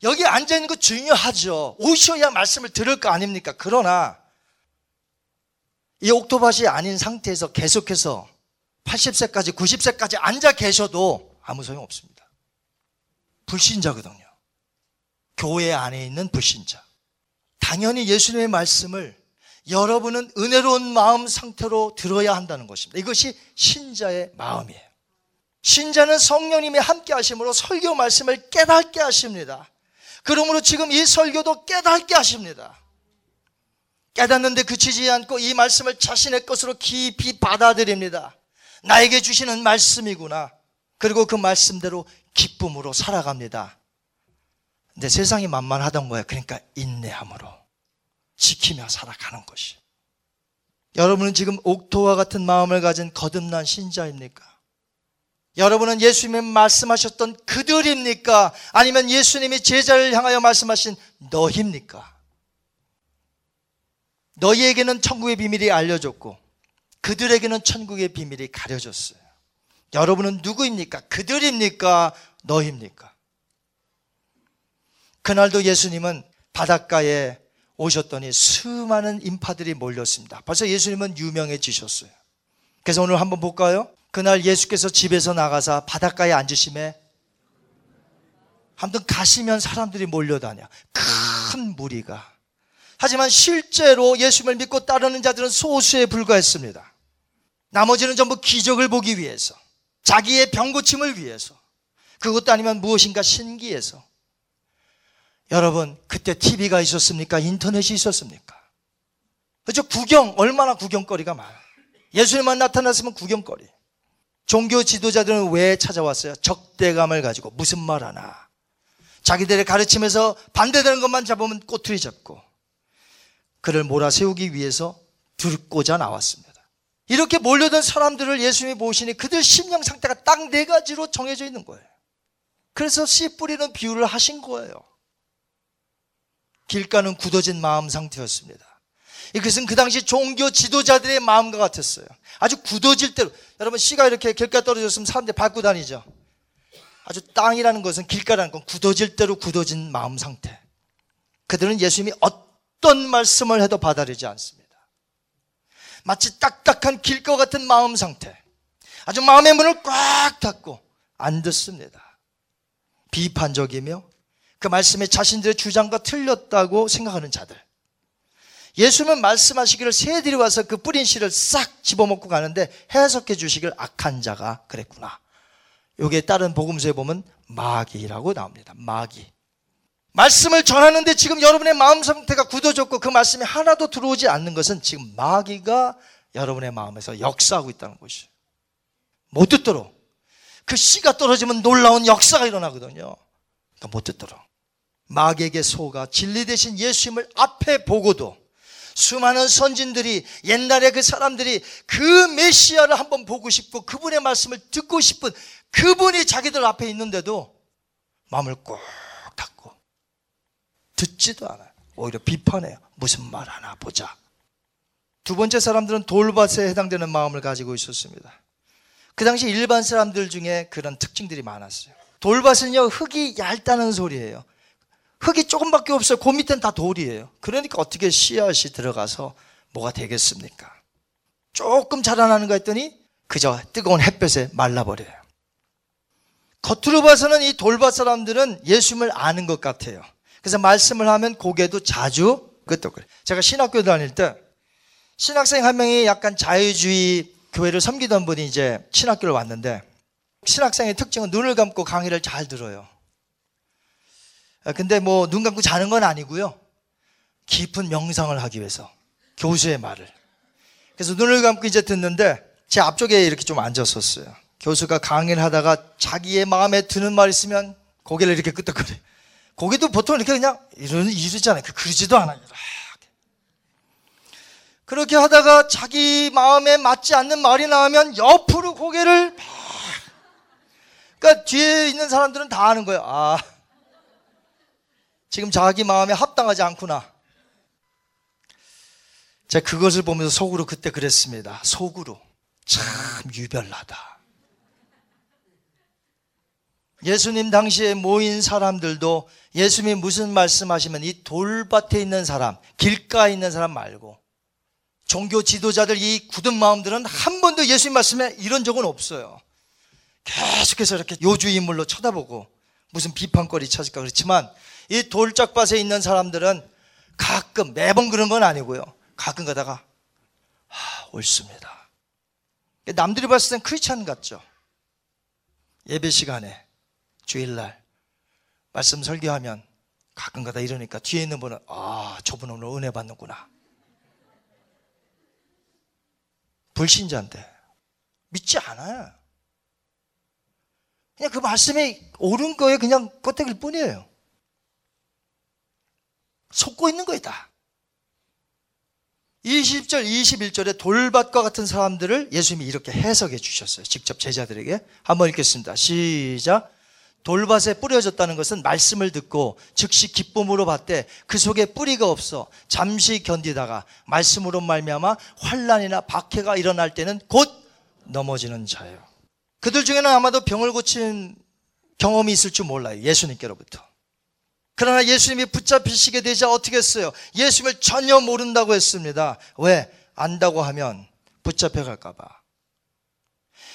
여기 앉아 있는 거 중요하죠. 오셔야 말씀을 들을 거 아닙니까? 그러나 이 옥토밭이 아닌 상태에서 계속해서 80세까지 90세까지 앉아 계셔도 아무 소용 없습니다. 불신자거든요. 교회 안에 있는 불신자. 당연히 예수님의 말씀을 여러분은 은혜로운 마음 상태로 들어야 한다는 것입니다. 이것이 신자의 마음이에요. 신자는 성령님이 함께 하심으로 설교 말씀을 깨닫게 하십니다. 그러므로 지금 이 설교도 깨닫게 하십니다. 깨닫는데 그치지 않고 이 말씀을 자신의 것으로 깊이 받아들입니다. 나에게 주시는 말씀이구나. 그리고 그 말씀대로 기쁨으로 살아갑니다. 근데 세상이 만만하던 거예요. 그러니까 인내함으로 지키며 살아가는 것이. 여러분은 지금 옥토와 같은 마음을 가진 거듭난 신자입니까? 여러분은 예수님이 말씀하셨던 그들입니까? 아니면 예수님이 제자를 향하여 말씀하신 너입니까? 너희에게는 천국의 비밀이 알려졌고 그들에게는 천국의 비밀이 가려졌어요. 여러분은 누구입니까? 그들입니까? 너입니까? 그날도 예수님은 바닷가에 오셨더니 수많은 인파들이 몰렸습니다. 벌써 예수님은 유명해지셨어요. 그래서 오늘 한번 볼까요? 그날 예수께서 집에서 나가서 바닷가에 앉으심에 아무튼 가시면 사람들이 몰려다녀. 큰 무리가. 하지만 실제로 예수님을 믿고 따르는 자들은 소수에 불과했습니다. 나머지는 전부 기적을 보기 위해서, 자기의 병고침을 위해서, 그것도 아니면 무엇인가 신기해서. 여러분, 그때 TV가 있었습니까? 인터넷이 있었습니까? 그죠? 구경, 얼마나 구경거리가 많아. 예수님만 나타났으면 구경거리. 종교 지도자들은 왜 찾아왔어요? 적대감을 가지고 무슨 말 하나. 자기들의 가르침에서 반대되는 것만 잡으면 꼬투리 잡고 그를 몰아세우기 위해서 듣고자 나왔습니다. 이렇게 몰려든 사람들을 예수님이 보시니 그들 심령 상태가 딱 네 가지로 정해져 있는 거예요. 그래서 씨 뿌리는 비유를 하신 거예요. 길가는 굳어진 마음 상태였습니다. 이것은 그 당시 종교 지도자들의 마음과 같았어요. 아주 굳어질 대로. 여러분, 씨가 이렇게 길가 떨어졌으면 사람들이 밟고 다니죠. 아주 땅이라는 것은 길가라는 건 굳어질 대로 굳어진 마음 상태. 그들은 예수님이 어떤 말씀을 해도 받아들이지 않습니다. 마치 딱딱한 길가 같은 마음 상태. 아주 마음의 문을 꽉 닫고 안 듣습니다. 비판적이며 그 말씀에 자신들의 주장과 틀렸다고 생각하는 자들. 예수님은 말씀하시기를 새들이 와서 그 뿌린 씨를 싹 집어먹고 가는데 해석해 주시길 악한 자가 그랬구나. 여기에 따른 복음서에 보면 마귀라고 나옵니다. 마귀. 말씀을 전하는데 지금 여러분의 마음 상태가 굳어졌고 그 말씀이 하나도 들어오지 않는 것은 지금 마귀가 여러분의 마음에서 역사하고 있다는 것이에요. 못 듣도록. 그 씨가 떨어지면 놀라운 역사가 일어나거든요. 그러니까 못 듣도록. 마귀에게 속아 진리 대신 예수님을 앞에 보고도 수많은 선진들이 옛날에 그 사람들이 그 메시아를 한번 보고 싶고 그분의 말씀을 듣고 싶은 그분이 자기들 앞에 있는데도 마음을 꼭 닫고 듣지도 않아요. 오히려 비판해요. 무슨 말 하나 보자. 두 번째 사람들은 돌밭에 해당되는 마음을 가지고 있었습니다. 그 당시 일반 사람들 중에 그런 특징들이 많았어요. 돌밭은요, 흙이 얇다는 소리예요. 흙이 조금밖에 없어요. 그 밑엔 다 돌이에요. 그러니까 어떻게 씨앗이 들어가서 뭐가 되겠습니까? 조금 자라나는 거 했더니 그저 뜨거운 햇볕에 말라버려요. 겉으로 봐서는 이 돌밭 사람들은 예수님을 아는 것 같아요. 그래서 말씀을 하면 고개도 자주 그것도 그래. 제가 신학교 다닐 때 신학생 한 명이 약간 자유주의 교회를 섬기던 분이 이제 신학교를 왔는데 신학생의 특징은 눈을 감고 강의를 잘 들어요. 아, 근데 뭐 눈 감고 자는 건 아니고요. 깊은 명상을 하기 위해서 교수의 말을. 그래서 눈을 감고 이제 듣는데 제 앞쪽에 이렇게 좀 앉았었어요. 교수가 강의를 하다가 자기의 마음에 드는 말 있으면 고개를 이렇게 끄덕거려. 고개도 보통 이렇게 그냥 이러, 이러잖아요. 그 그러지도 않아요. 그렇게 하다가 자기 마음에 맞지 않는 말이 나오면 옆으로 고개를 막. 그러니까 뒤에 있는 사람들은 다 아는 거예요. 아, 지금 자기 마음에 합당하지 않구나. 제가 그것을 보면서 속으로 그때 그랬습니다. 속으로. 참 유별나다. 예수님 당시에 모인 사람들도 예수님이 무슨 말씀하시면 이 돌밭에 있는 사람, 길가에 있는 사람 말고 종교 지도자들 이 굳은 마음들은 한 번도 예수님 말씀에 이런 적은 없어요. 계속해서 이렇게 요주 인물로 쳐다보고 무슨 비판거리 찾을까 그렇지만 이 돌짝밭에 있는 사람들은 가끔 매번 그런 건 아니고요. 가끔 가다가 아, 옳습니다. 남들이 봤을 땐 크리스찬 같죠. 예배 시간에 주일날 말씀 설교하면 가끔 가다 이러니까 뒤에 있는 분은 아 저분 오늘 은혜 받는구나. 불신자인데 믿지 않아요. 그냥 그 말씀이 옳은 거에 그냥 껍데기일 뿐이에요. 속고 있는 거이다. 20절, 21절에 돌밭과 같은 사람들을 예수님이 이렇게 해석해 주셨어요. 직접 제자들에게. 한번 읽겠습니다. 시작. 돌밭에 뿌려졌다는 것은 말씀을 듣고 즉시 기쁨으로 받되 그 속에 뿌리가 없어 잠시 견디다가 말씀으로 말미암아 환란이나 박해가 일어날 때는 곧 넘어지는 자예요. 그들 중에는 아마도 병을 고친 경험이 있을 줄 몰라요. 예수님께로부터. 그러나 예수님이 붙잡히시게 되자 어떻게 했어요? 예수님을 전혀 모른다고 했습니다. 왜? 안다고 하면 붙잡혀 갈까봐.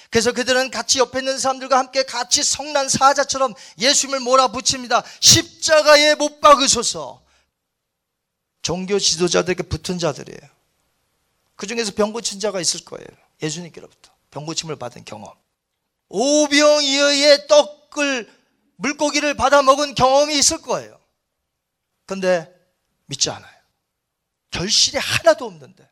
그래서 그들은 같이 옆에 있는 사람들과 함께 같이 성난 사자처럼 예수님을 몰아붙입니다. 십자가에 못 박으소서. 종교 지도자들에게 붙은 자들이에요. 그 중에서 병 고친 자가 있을 거예요. 예수님께로부터. 병 고침을 받은 경험. 오병이어의 떡을 물고기를 받아 먹은 경험이 있을 거예요. 근데 믿지 않아요. 결실이 하나도 없는데.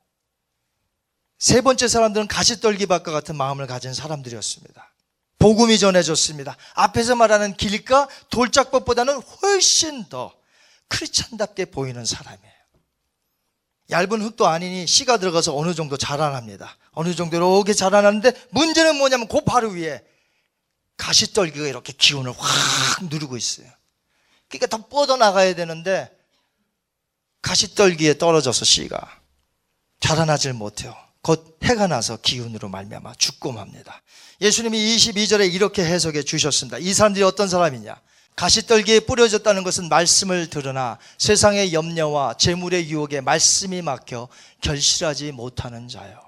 세 번째 사람들은 가시떨기밭과 같은 마음을 가진 사람들이었습니다. 복음이 전해졌습니다. 앞에서 말하는 길가 돌짝밭보다는 훨씬 더 크리찬답게 보이는 사람이에요. 얇은 흙도 아니니 씨가 들어가서 어느 정도 자라납니다. 어느 정도 이렇게 자라나는데 문제는 뭐냐면 그 바로 위에 가시떨기가 이렇게 기운을 확 누르고 있어요. 그러니까 더 뻗어나가야 되는데 가시떨기에 떨어져서 씨가 자라나질 못해요. 곧 해가 나서 기운으로 말미암아 죽고 맙니다. 예수님이 22절에 이렇게 해석해 주셨습니다. 이 사람들이 어떤 사람이냐? 가시떨기에 뿌려졌다는 것은 말씀을 들으나 세상의 염려와 재물의 유혹에 말씀이 막혀 결실하지 못하는 자요.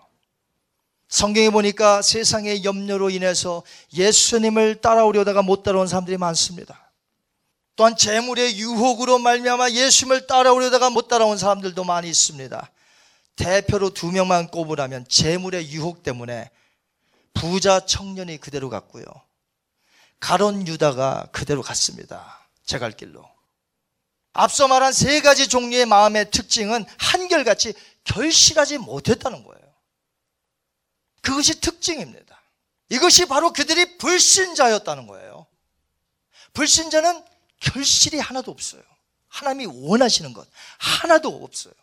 성경에 보니까 세상의 염려로 인해서 예수님을 따라오려다가 못 따라온 사람들이 많습니다. 또한 재물의 유혹으로 말미암아 예수님을 따라오려다가 못 따라온 사람들도 많이 있습니다. 대표로 두 명만 꼽으라면 재물의 유혹 때문에 부자 청년이 그대로 갔고요. 가론 유다가 그대로 갔습니다. 제 갈 길로. 앞서 말한 세 가지 종류의 마음의 특징은 한결같이 결실하지 못했다는 거예요. 그것이 특징입니다. 이것이 바로 그들이 불신자였다는 거예요. 불신자는 결실이 하나도 없어요. 하나님이 원하시는 것 하나도 없어요.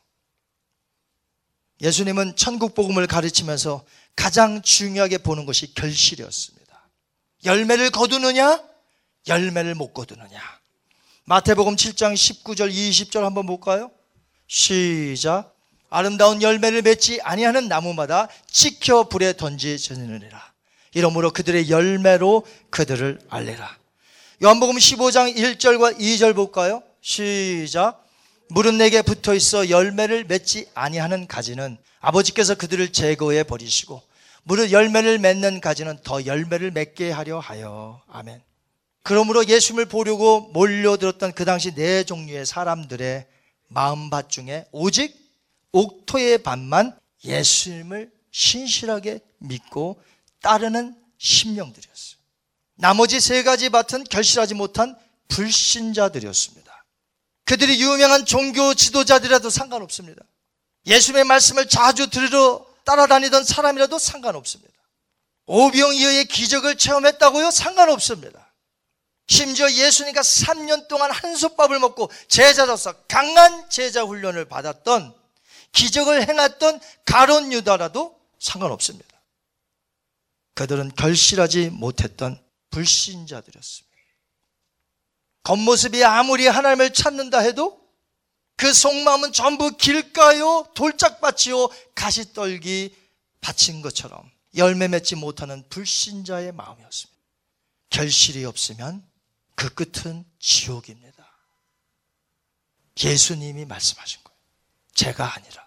예수님은 천국 복음을 가르치면서 가장 중요하게 보는 것이 결실이었습니다. 열매를 거두느냐, 열매를 못 거두느냐. 마태복음 7장 19절 20절 한번 볼까요? 시작. 아름다운 열매를 맺지 아니하는 나무마다 지켜 불에 던지느니라. 이러므로 그들의 열매로 그들을 알리라. 요한복음 15장 1절과 2절 볼까요? 시작. 물은 내게 붙어 있어 열매를 맺지 아니하는 가지는 아버지께서 그들을 제거해 버리시고 물은 열매를 맺는 가지는 더 열매를 맺게 하려 하여 아멘. 그러므로 예수님을 보려고 몰려들었던 그 당시 네 종류의 사람들의 마음밭 중에 오직 옥토의 반만 예수님을 신실하게 믿고 따르는 신명들이었어요. 나머지 세 가지 밭은 결실하지 못한 불신자들이었습니다. 그들이 유명한 종교 지도자들이라도 상관없습니다. 예수님의 말씀을 자주 들으러 따라다니던 사람이라도 상관없습니다. 오병이어의 기적을 체험했다고요? 상관없습니다. 심지어 예수님과 3년 동안 한솥밥을 먹고 제자로서 강한 제자 훈련을 받았던 기적을 행했던 가론 유다라도 상관없습니다. 그들은 결실하지 못했던 불신자들이었습니다. 겉모습이 아무리 하나님을 찾는다 해도 그 속마음은 전부 길가요, 돌짝밭이요, 가시떨기 바친 것처럼 열매 맺지 못하는 불신자의 마음이었습니다. 결실이 없으면 그 끝은 지옥입니다. 예수님이 말씀하신 거예요. 제가 아니라.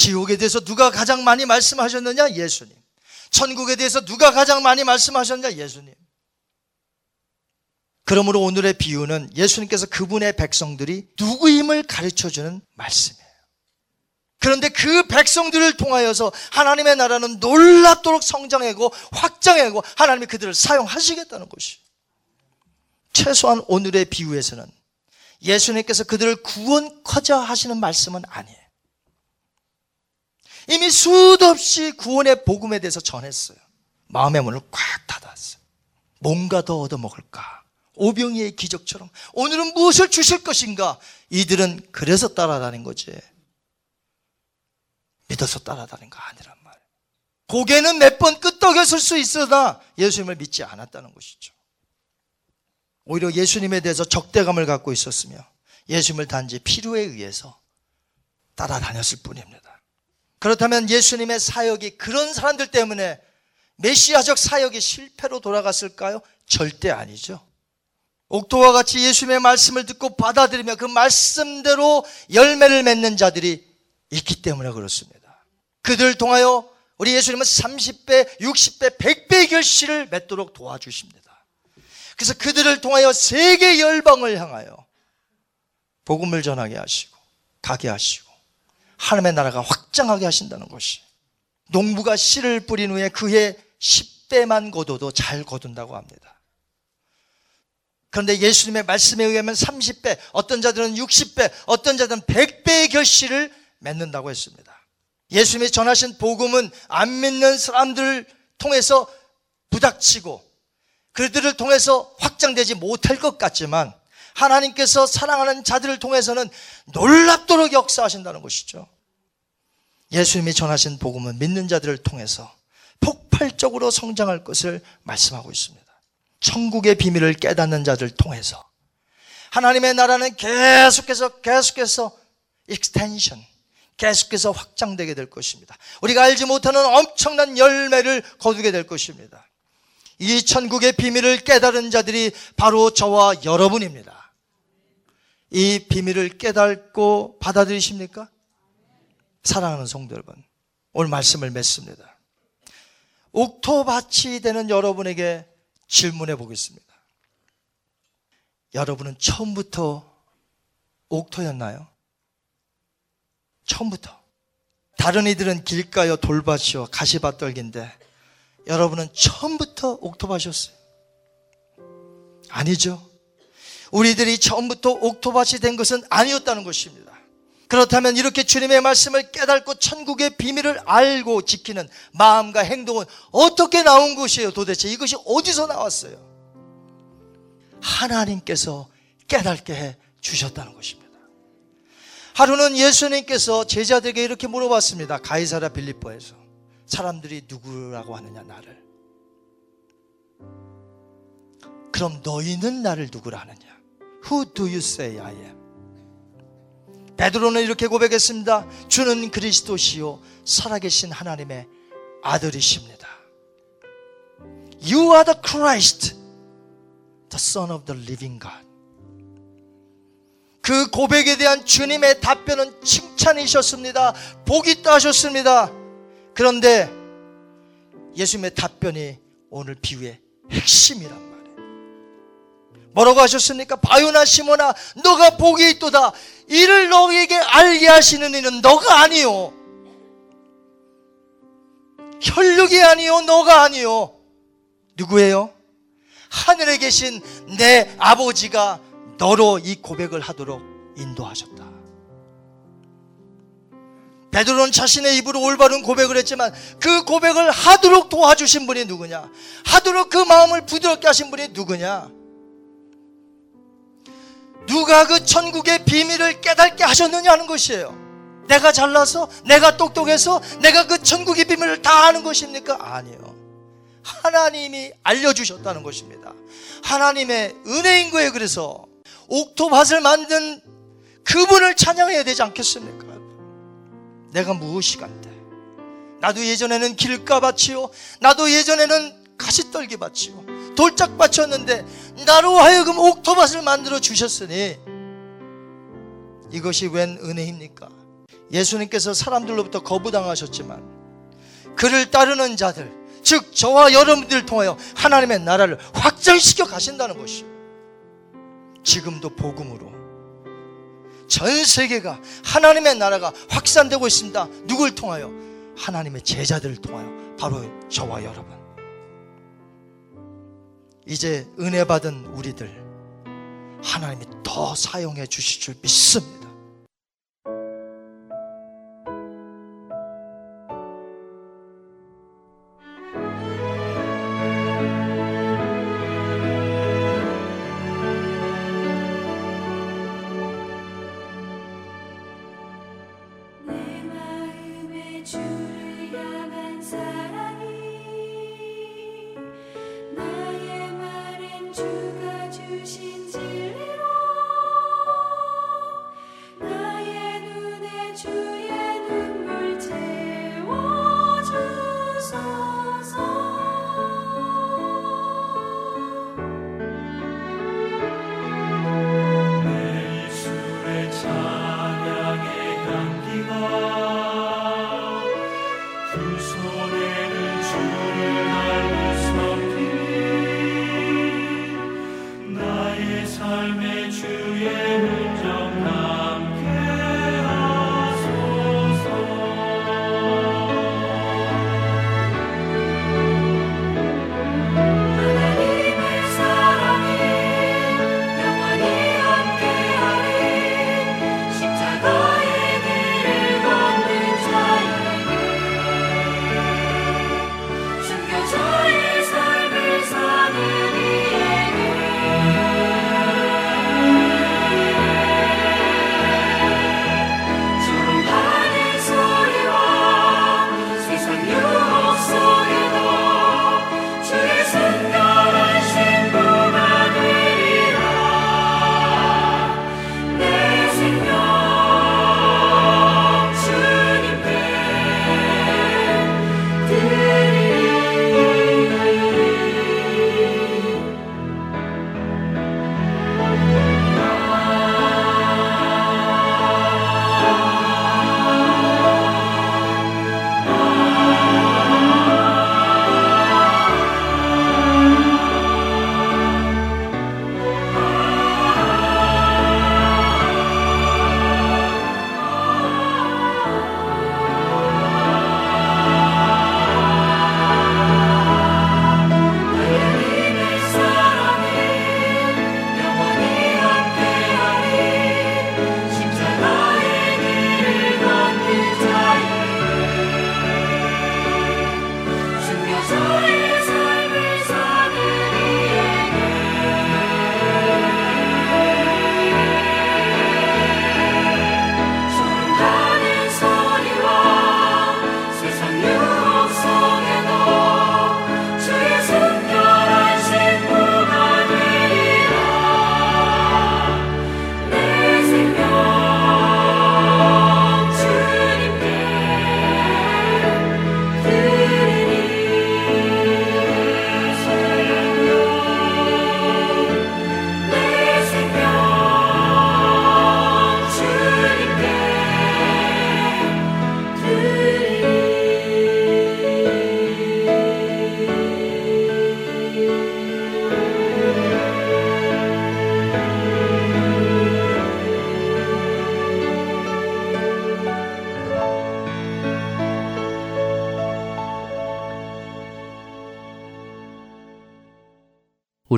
지옥에 대해서 누가 가장 많이 말씀하셨느냐? 예수님. 천국에 대해서 누가 가장 많이 말씀하셨냐? 예수님. 그러므로 오늘의 비유는 예수님께서 그분의 백성들이 누구임을 가르쳐 주는 말씀이에요. 그런데 그 백성들을 통하여서 하나님의 나라는 놀랍도록 성장하고 확장하고 하나님이 그들을 사용하시겠다는 것이. 최소한 오늘의 비유에서는 예수님께서 그들을 구원커자 하시는 말씀은 아니에요. 이미 수도 없이 구원의 복음에 대해서 전했어요. 마음의 문을 꽉 닫았어요. 뭔가 더 얻어먹을까? 오병이의 기적처럼 오늘은 무엇을 주실 것인가? 이들은 그래서 따라다닌 거지. 믿어서 따라다닌 거 아니란 말이에요. 고개는 몇 번 끄떡였을 수 있으나 예수님을 믿지 않았다는 것이죠. 오히려 예수님에 대해서 적대감을 갖고 있었으며 예수님을 단지 필요에 의해서 따라다녔을 뿐입니다. 그렇다면 예수님의 사역이 그런 사람들 때문에 메시아적 사역이 실패로 돌아갔을까요? 절대 아니죠. 옥토와 같이 예수님의 말씀을 듣고 받아들이며 그 말씀대로 열매를 맺는 자들이 있기 때문에 그렇습니다. 그들 통하여 우리 예수님은 30배, 60배, 100배 결실을 맺도록 도와주십니다. 그래서 그들을 통하여 세계 열방을 향하여 복음을 전하게 하시고 가게 하시고 하나님의 나라가 확장하게 하신다는 것이 농부가 씨를 뿌린 후에 그해 10배만 거둬도 잘 거둔다고 합니다. 그런데 예수님의 말씀에 의하면 30배, 어떤 자들은 60배, 어떤 자들은 100배의 결실을 맺는다고 했습니다. 예수님이 전하신 복음은 안 믿는 사람들을 통해서 부닥치고 그들을 통해서 확장되지 못할 것 같지만 하나님께서 사랑하는 자들을 통해서는 놀랍도록 역사하신다는 것이죠. 예수님이 전하신 복음은 믿는 자들을 통해서 폭발적으로 성장할 것을 말씀하고 있습니다. 천국의 비밀을 깨닫는 자들 통해서 하나님의 나라는 계속해서 계속해서 extension 계속해서 확장되게 될 것입니다. 우리가 알지 못하는 엄청난 열매를 거두게 될 것입니다. 이 천국의 비밀을 깨달은 자들이 바로 저와 여러분입니다. 이 비밀을 깨닫고 받아들이십니까? 사랑하는 성도 여러분, 오늘 말씀을 맺습니다. 옥토밭이 되는 여러분에게 질문해 보겠습니다. 여러분은 처음부터 옥토였나요? 처음부터. 다른 이들은 길가요 돌밭이요 가시밭떨기인데 여러분은 처음부터 옥토밭이었어요. 아니죠. 우리들이 처음부터 옥토밭이 된 것은 아니었다는 것입니다. 그렇다면 이렇게 주님의 말씀을 깨닫고 천국의 비밀을 알고 지키는 마음과 행동은 어떻게 나온 것이에요 도대체 이것이 어디서 나왔어요? 하나님께서 깨닫게 해 주셨다는 것입니다. 하루는 예수님께서 제자들에게 이렇게 물어봤습니다. 가이사라 빌립보에서 사람들이 누구라고 하느냐 나를 그럼 너희는 나를 누구라 하느냐 Who do you say I am? 베드로는 이렇게 고백했습니다. 주는 그리스도시요 살아계신 하나님의 아들이십니다. You are the Christ, the Son of the living God. 그 고백에 대한 주님의 답변은 칭찬이셨습니다. 복이 있다 하셨습니다. 그런데 예수님의 답변이 오늘 비유의 핵심이란 뭐라고 하셨습니까? 바요나 시모나 너가 복이 있도다. 이를 너에게 알게 하시는 이는 너가 아니요. 혈육이 아니요. 너가 아니요. 누구예요? 하늘에 계신 내 아버지가 너로 이 고백을 하도록 인도하셨다. 베드로는 자신의 입으로 올바른 고백을 했지만 그 고백을 하도록 도와주신 분이 누구냐? 하도록 그 마음을 부드럽게 하신 분이 누구냐?
누가 그 천국의 비밀을 깨닫게 하셨느냐 하는 것이에요. 내가 잘나서, 내가 똑똑해서, 내가 그 천국의 비밀을 다 아는 것입니까? 아니요. 하나님이 알려주셨다는 것입니다. 하나님의 은혜인 거예요. 그래서 옥토밭을 만든 그분을 찬양해야 되지 않겠습니까? 내가 무엇이 간데? 나도 예전에는 길가밭이요. 나도 예전에는 가시떨기밭이요. 돌짝밭이었는데 나로 하여금 옥토밭을 만들어 주셨으니 이것이 웬 은혜입니까? 예수님께서 사람들로부터 거부당하셨지만 그를 따르는 자들 즉 저와 여러분들을 통하여 하나님의 나라를 확장시켜 가신다는 것이요. 지금도 복음으로 전 세계가 하나님의 나라가 확산되고 있습니다. 누굴 통하여? 하나님의 제자들을 통하여 바로 저와 여러분. 이제 은혜 받은 우리들 하나님이 더 사용해 주실 줄 믿습니다.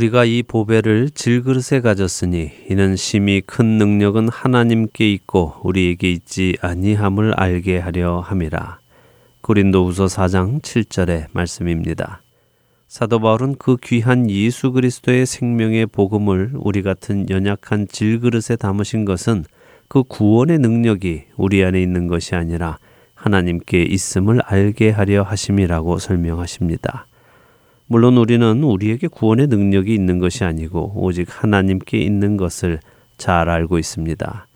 우리가 이 보배를 질그릇에 가졌으니 이는 심히 큰 능력은 하나님께 있고 우리에게 있지 아니함을 알게 하려 함이라. 고린도후서 4장 7절의 말씀입니다. 사도 바울은 그 귀한 예수 그리스도의 생명의 복음을 우리 같은 연약한 질그릇에 담으신 것은 그 구원의 능력이 우리 안에 있는 것이 아니라 하나님께 있음을 알게 하려 하심이라고 설명하십니다. 물론 우리는 우리에게 구원의 능력이 있는 것이 아니고 오직 하나님께 있는 것을 잘 알고 있습니다.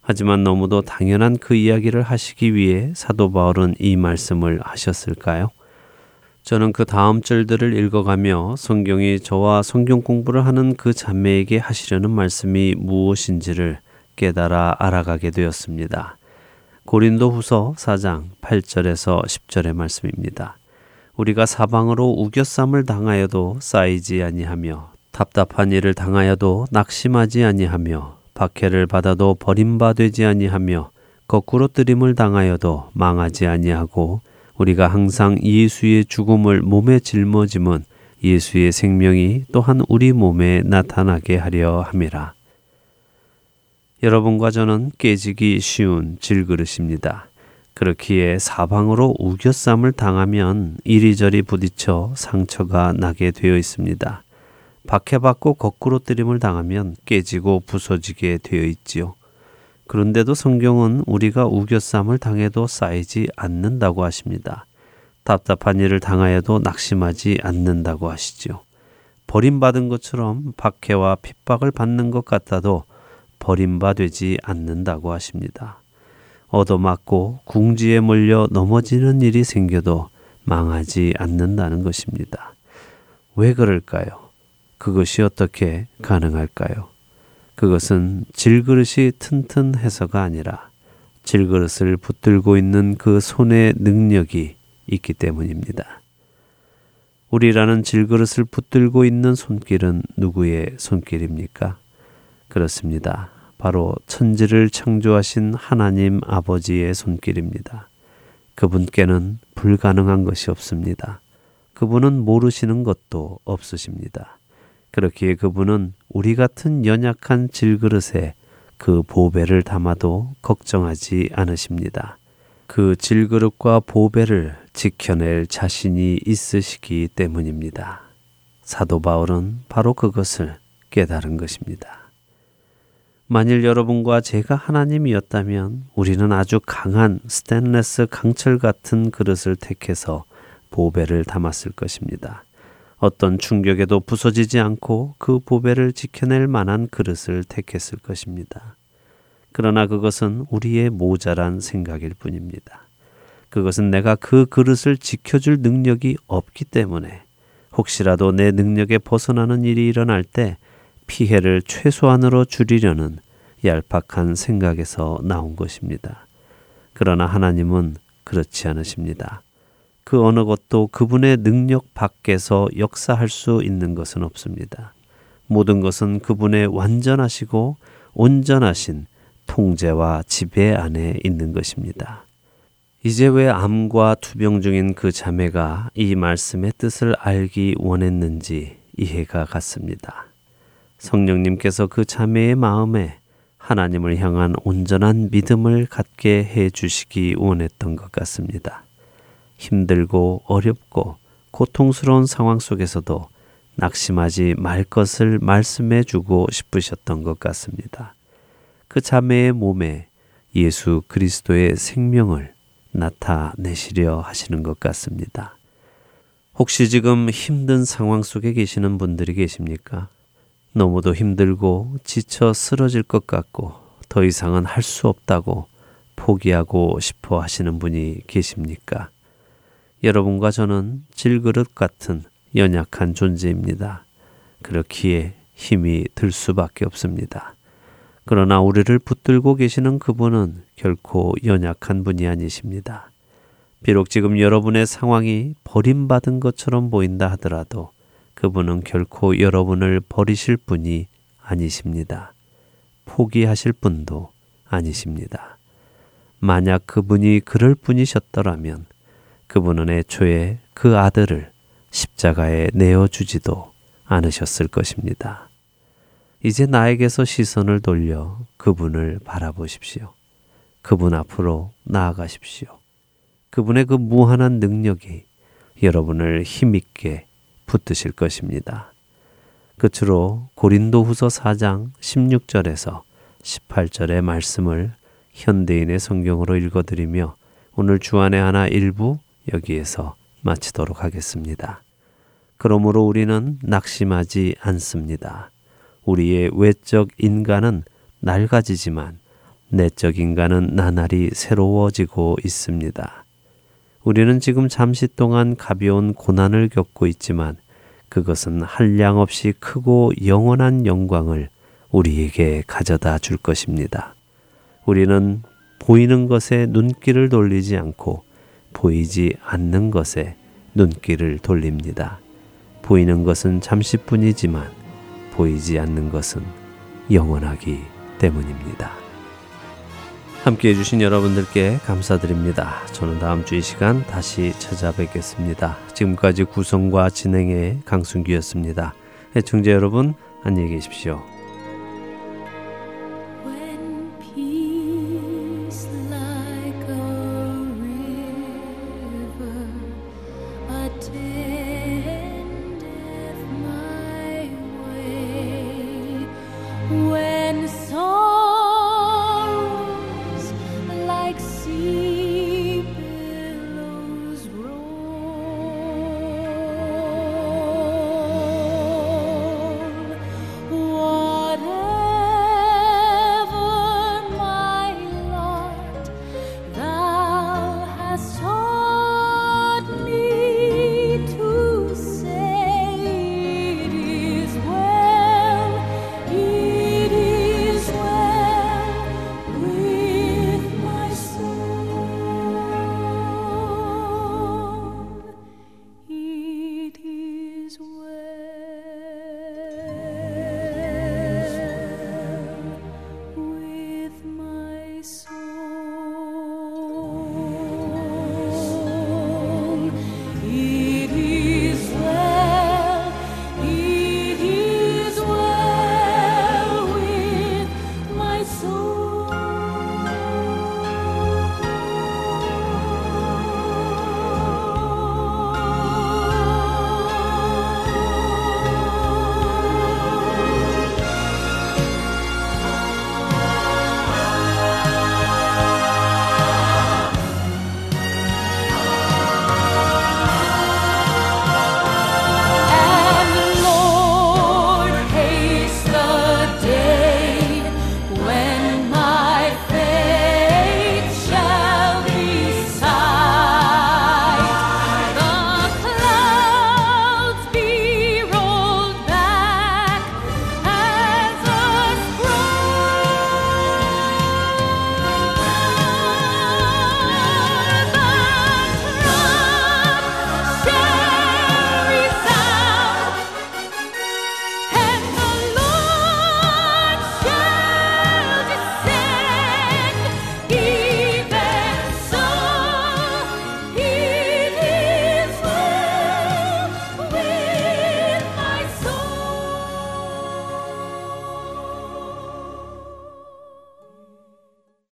하지만 너무도 당연한 그 이야기를 하시기 위해 사도 바울은 이 말씀을 하셨을까요? 저는 그 다음 절들을 읽어가며 성경이 저와 성경 공부를 하는 그 자매에게 하시려는 말씀이 무엇인지를 깨달아 알아가게 되었습니다. 고린도 후서 4장 8절에서 10절의 말씀입니다. 우리가 사방으로 우겨쌈을 당하여도 쌓이지 아니하며 답답한 일을 당하여도 낙심하지 아니하며 박해를 받아도 버림받지 아니하며 거꾸로 뜨림을 당하여도 망하지 아니하고 우리가 항상 예수의 죽음을 몸에 짊어짐은 예수의 생명이 또한 우리 몸에 나타나게 하려 함이라. 여러분과 저는 깨지기 쉬운 질그릇입니다. 그렇기에 사방으로 우겨쌈을 당하면 이리저리 부딪혀 상처가 나게 되어 있습니다. 박해받고 거꾸로 뜨림을 당하면 깨지고 부서지게 되어 있지요. 그런데도 성경은 우리가 우겨쌈을 당해도 쌓이지 않는다고 하십니다. 답답한 일을 당하여도 낙심하지 않는다고 하시죠. 버림받은 것처럼 박해와 핍박을 받는 것 같아도 버림받지 않는다고 하십니다. 얻어맞고 궁지에 몰려 넘어지는 일이 생겨도 망하지 않는다는 것입니다. 왜 그럴까요? 그것이 어떻게 가능할까요? 그것은 질그릇이 튼튼해서가 아니라 질그릇을 붙들고 있는 그 손의 능력이 있기 때문입니다. 우리라는 질그릇을 붙들고 있는 손길은 누구의 손길입니까? 그렇습니다. 바로 천지를 창조하신 하나님 아버지의 손길입니다. 그분께는 불가능한 것이 없습니다. 그분은 모르시는 것도 없으십니다. 그렇기에 그분은 우리 같은 연약한 질그릇에 그 보배를 담아도 걱정하지 않으십니다. 그 질그릇과 보배를 지켜낼 자신이 있으시기 때문입니다. 사도 바울은 바로 그것을 깨달은 것입니다. 만일 여러분과 제가 하나님이었다면 우리는 아주 강한 스테인레스 강철 같은 그릇을 택해서 보배를 담았을 것입니다. 어떤 충격에도 부서지지 않고 그 보배를 지켜낼 만한 그릇을 택했을 것입니다. 그러나 그것은 우리의 모자란 생각일 뿐입니다. 그것은 내가 그 그릇을 지켜줄 능력이 없기 때문에 혹시라도 내 능력에 벗어나는 일이 일어날 때 피해를 최소한으로 줄이려는 얄팍한 생각에서 나온 것입니다. 그러나 하나님은 그렇지 않으십니다. 그 어느 것도 그분의 능력 밖에서 역사할 수 있는 것은 없습니다. 모든 것은 그분의 완전하시고 온전하신 통제와 지배 안에 있는 것입니다. 이제 왜 암과 투병 중인 그 자매가 이 말씀의 뜻을 알기 원했는지 이해가 갔습니다. 성령님께서 그 자매의 마음에 하나님을 향한 온전한 믿음을 갖게 해 주시기 원했던 것 같습니다. 힘들고 어렵고 고통스러운 상황 속에서도 낙심하지 말 것을 말씀해 주고 싶으셨던 것 같습니다. 그 자매의 몸에 예수 그리스도의 생명을 나타내시려 하시는 것 같습니다. 혹시 지금 힘든 상황 속에 계시는 분들이 계십니까? 너무도 힘들고 지쳐 쓰러질 것 같고 더 이상은 할 수 없다고 포기하고 싶어 하시는 분이 계십니까? 여러분과 저는 질그릇 같은 연약한 존재입니다. 그렇기에 힘이 들 수밖에 없습니다. 그러나 우리를 붙들고 계시는 그분은 결코 연약한 분이 아니십니다. 비록 지금 여러분의 상황이 버림받은 것처럼 보인다 하더라도 그분은 결코 여러분을 버리실 분이 아니십니다. 포기하실 분도 아니십니다. 만약 그분이 그럴 분이셨더라면 그분은 애초에 그 아들을 십자가에 내어주지도 않으셨을 것입니다. 이제 나에게서 시선을 돌려 그분을 바라보십시오. 그분 앞으로 나아가십시오. 그분의 그 무한한 능력이 여러분을 힘있게 붙드실 것입니다. 끝으로 고린도후서 4장 16절에서 18절의 말씀을 현대인의 성경으로 읽어드리며 오늘 주안의 하나 일부 여기에서 마치도록 하겠습니다. 그러므로 우리는 낙심하지 않습니다. 우리의 외적 인간은 낡아지지만 내적 인간은 나날이 새로워지고 있습니다. 우리는 지금 잠시 동안 가벼운 고난을 겪고 있지만 그것은 한량 없이 크고 영원한 영광을 우리에게 가져다 줄 것입니다. 우리는 보이는 것에 눈길을 돌리지 않고 보이지 않는 것에 눈길을 돌립니다. 보이는 것은 잠시뿐이지만 보이지 않는 것은 영원하기 때문입니다. 함께 해주신 여러분들께 감사드립니다. 저는 다음 주 이 시간 다시 찾아뵙겠습니다. 지금까지 구성과 진행의 강순기였습니다. 애청자 여러분, 안녕히 계십시오.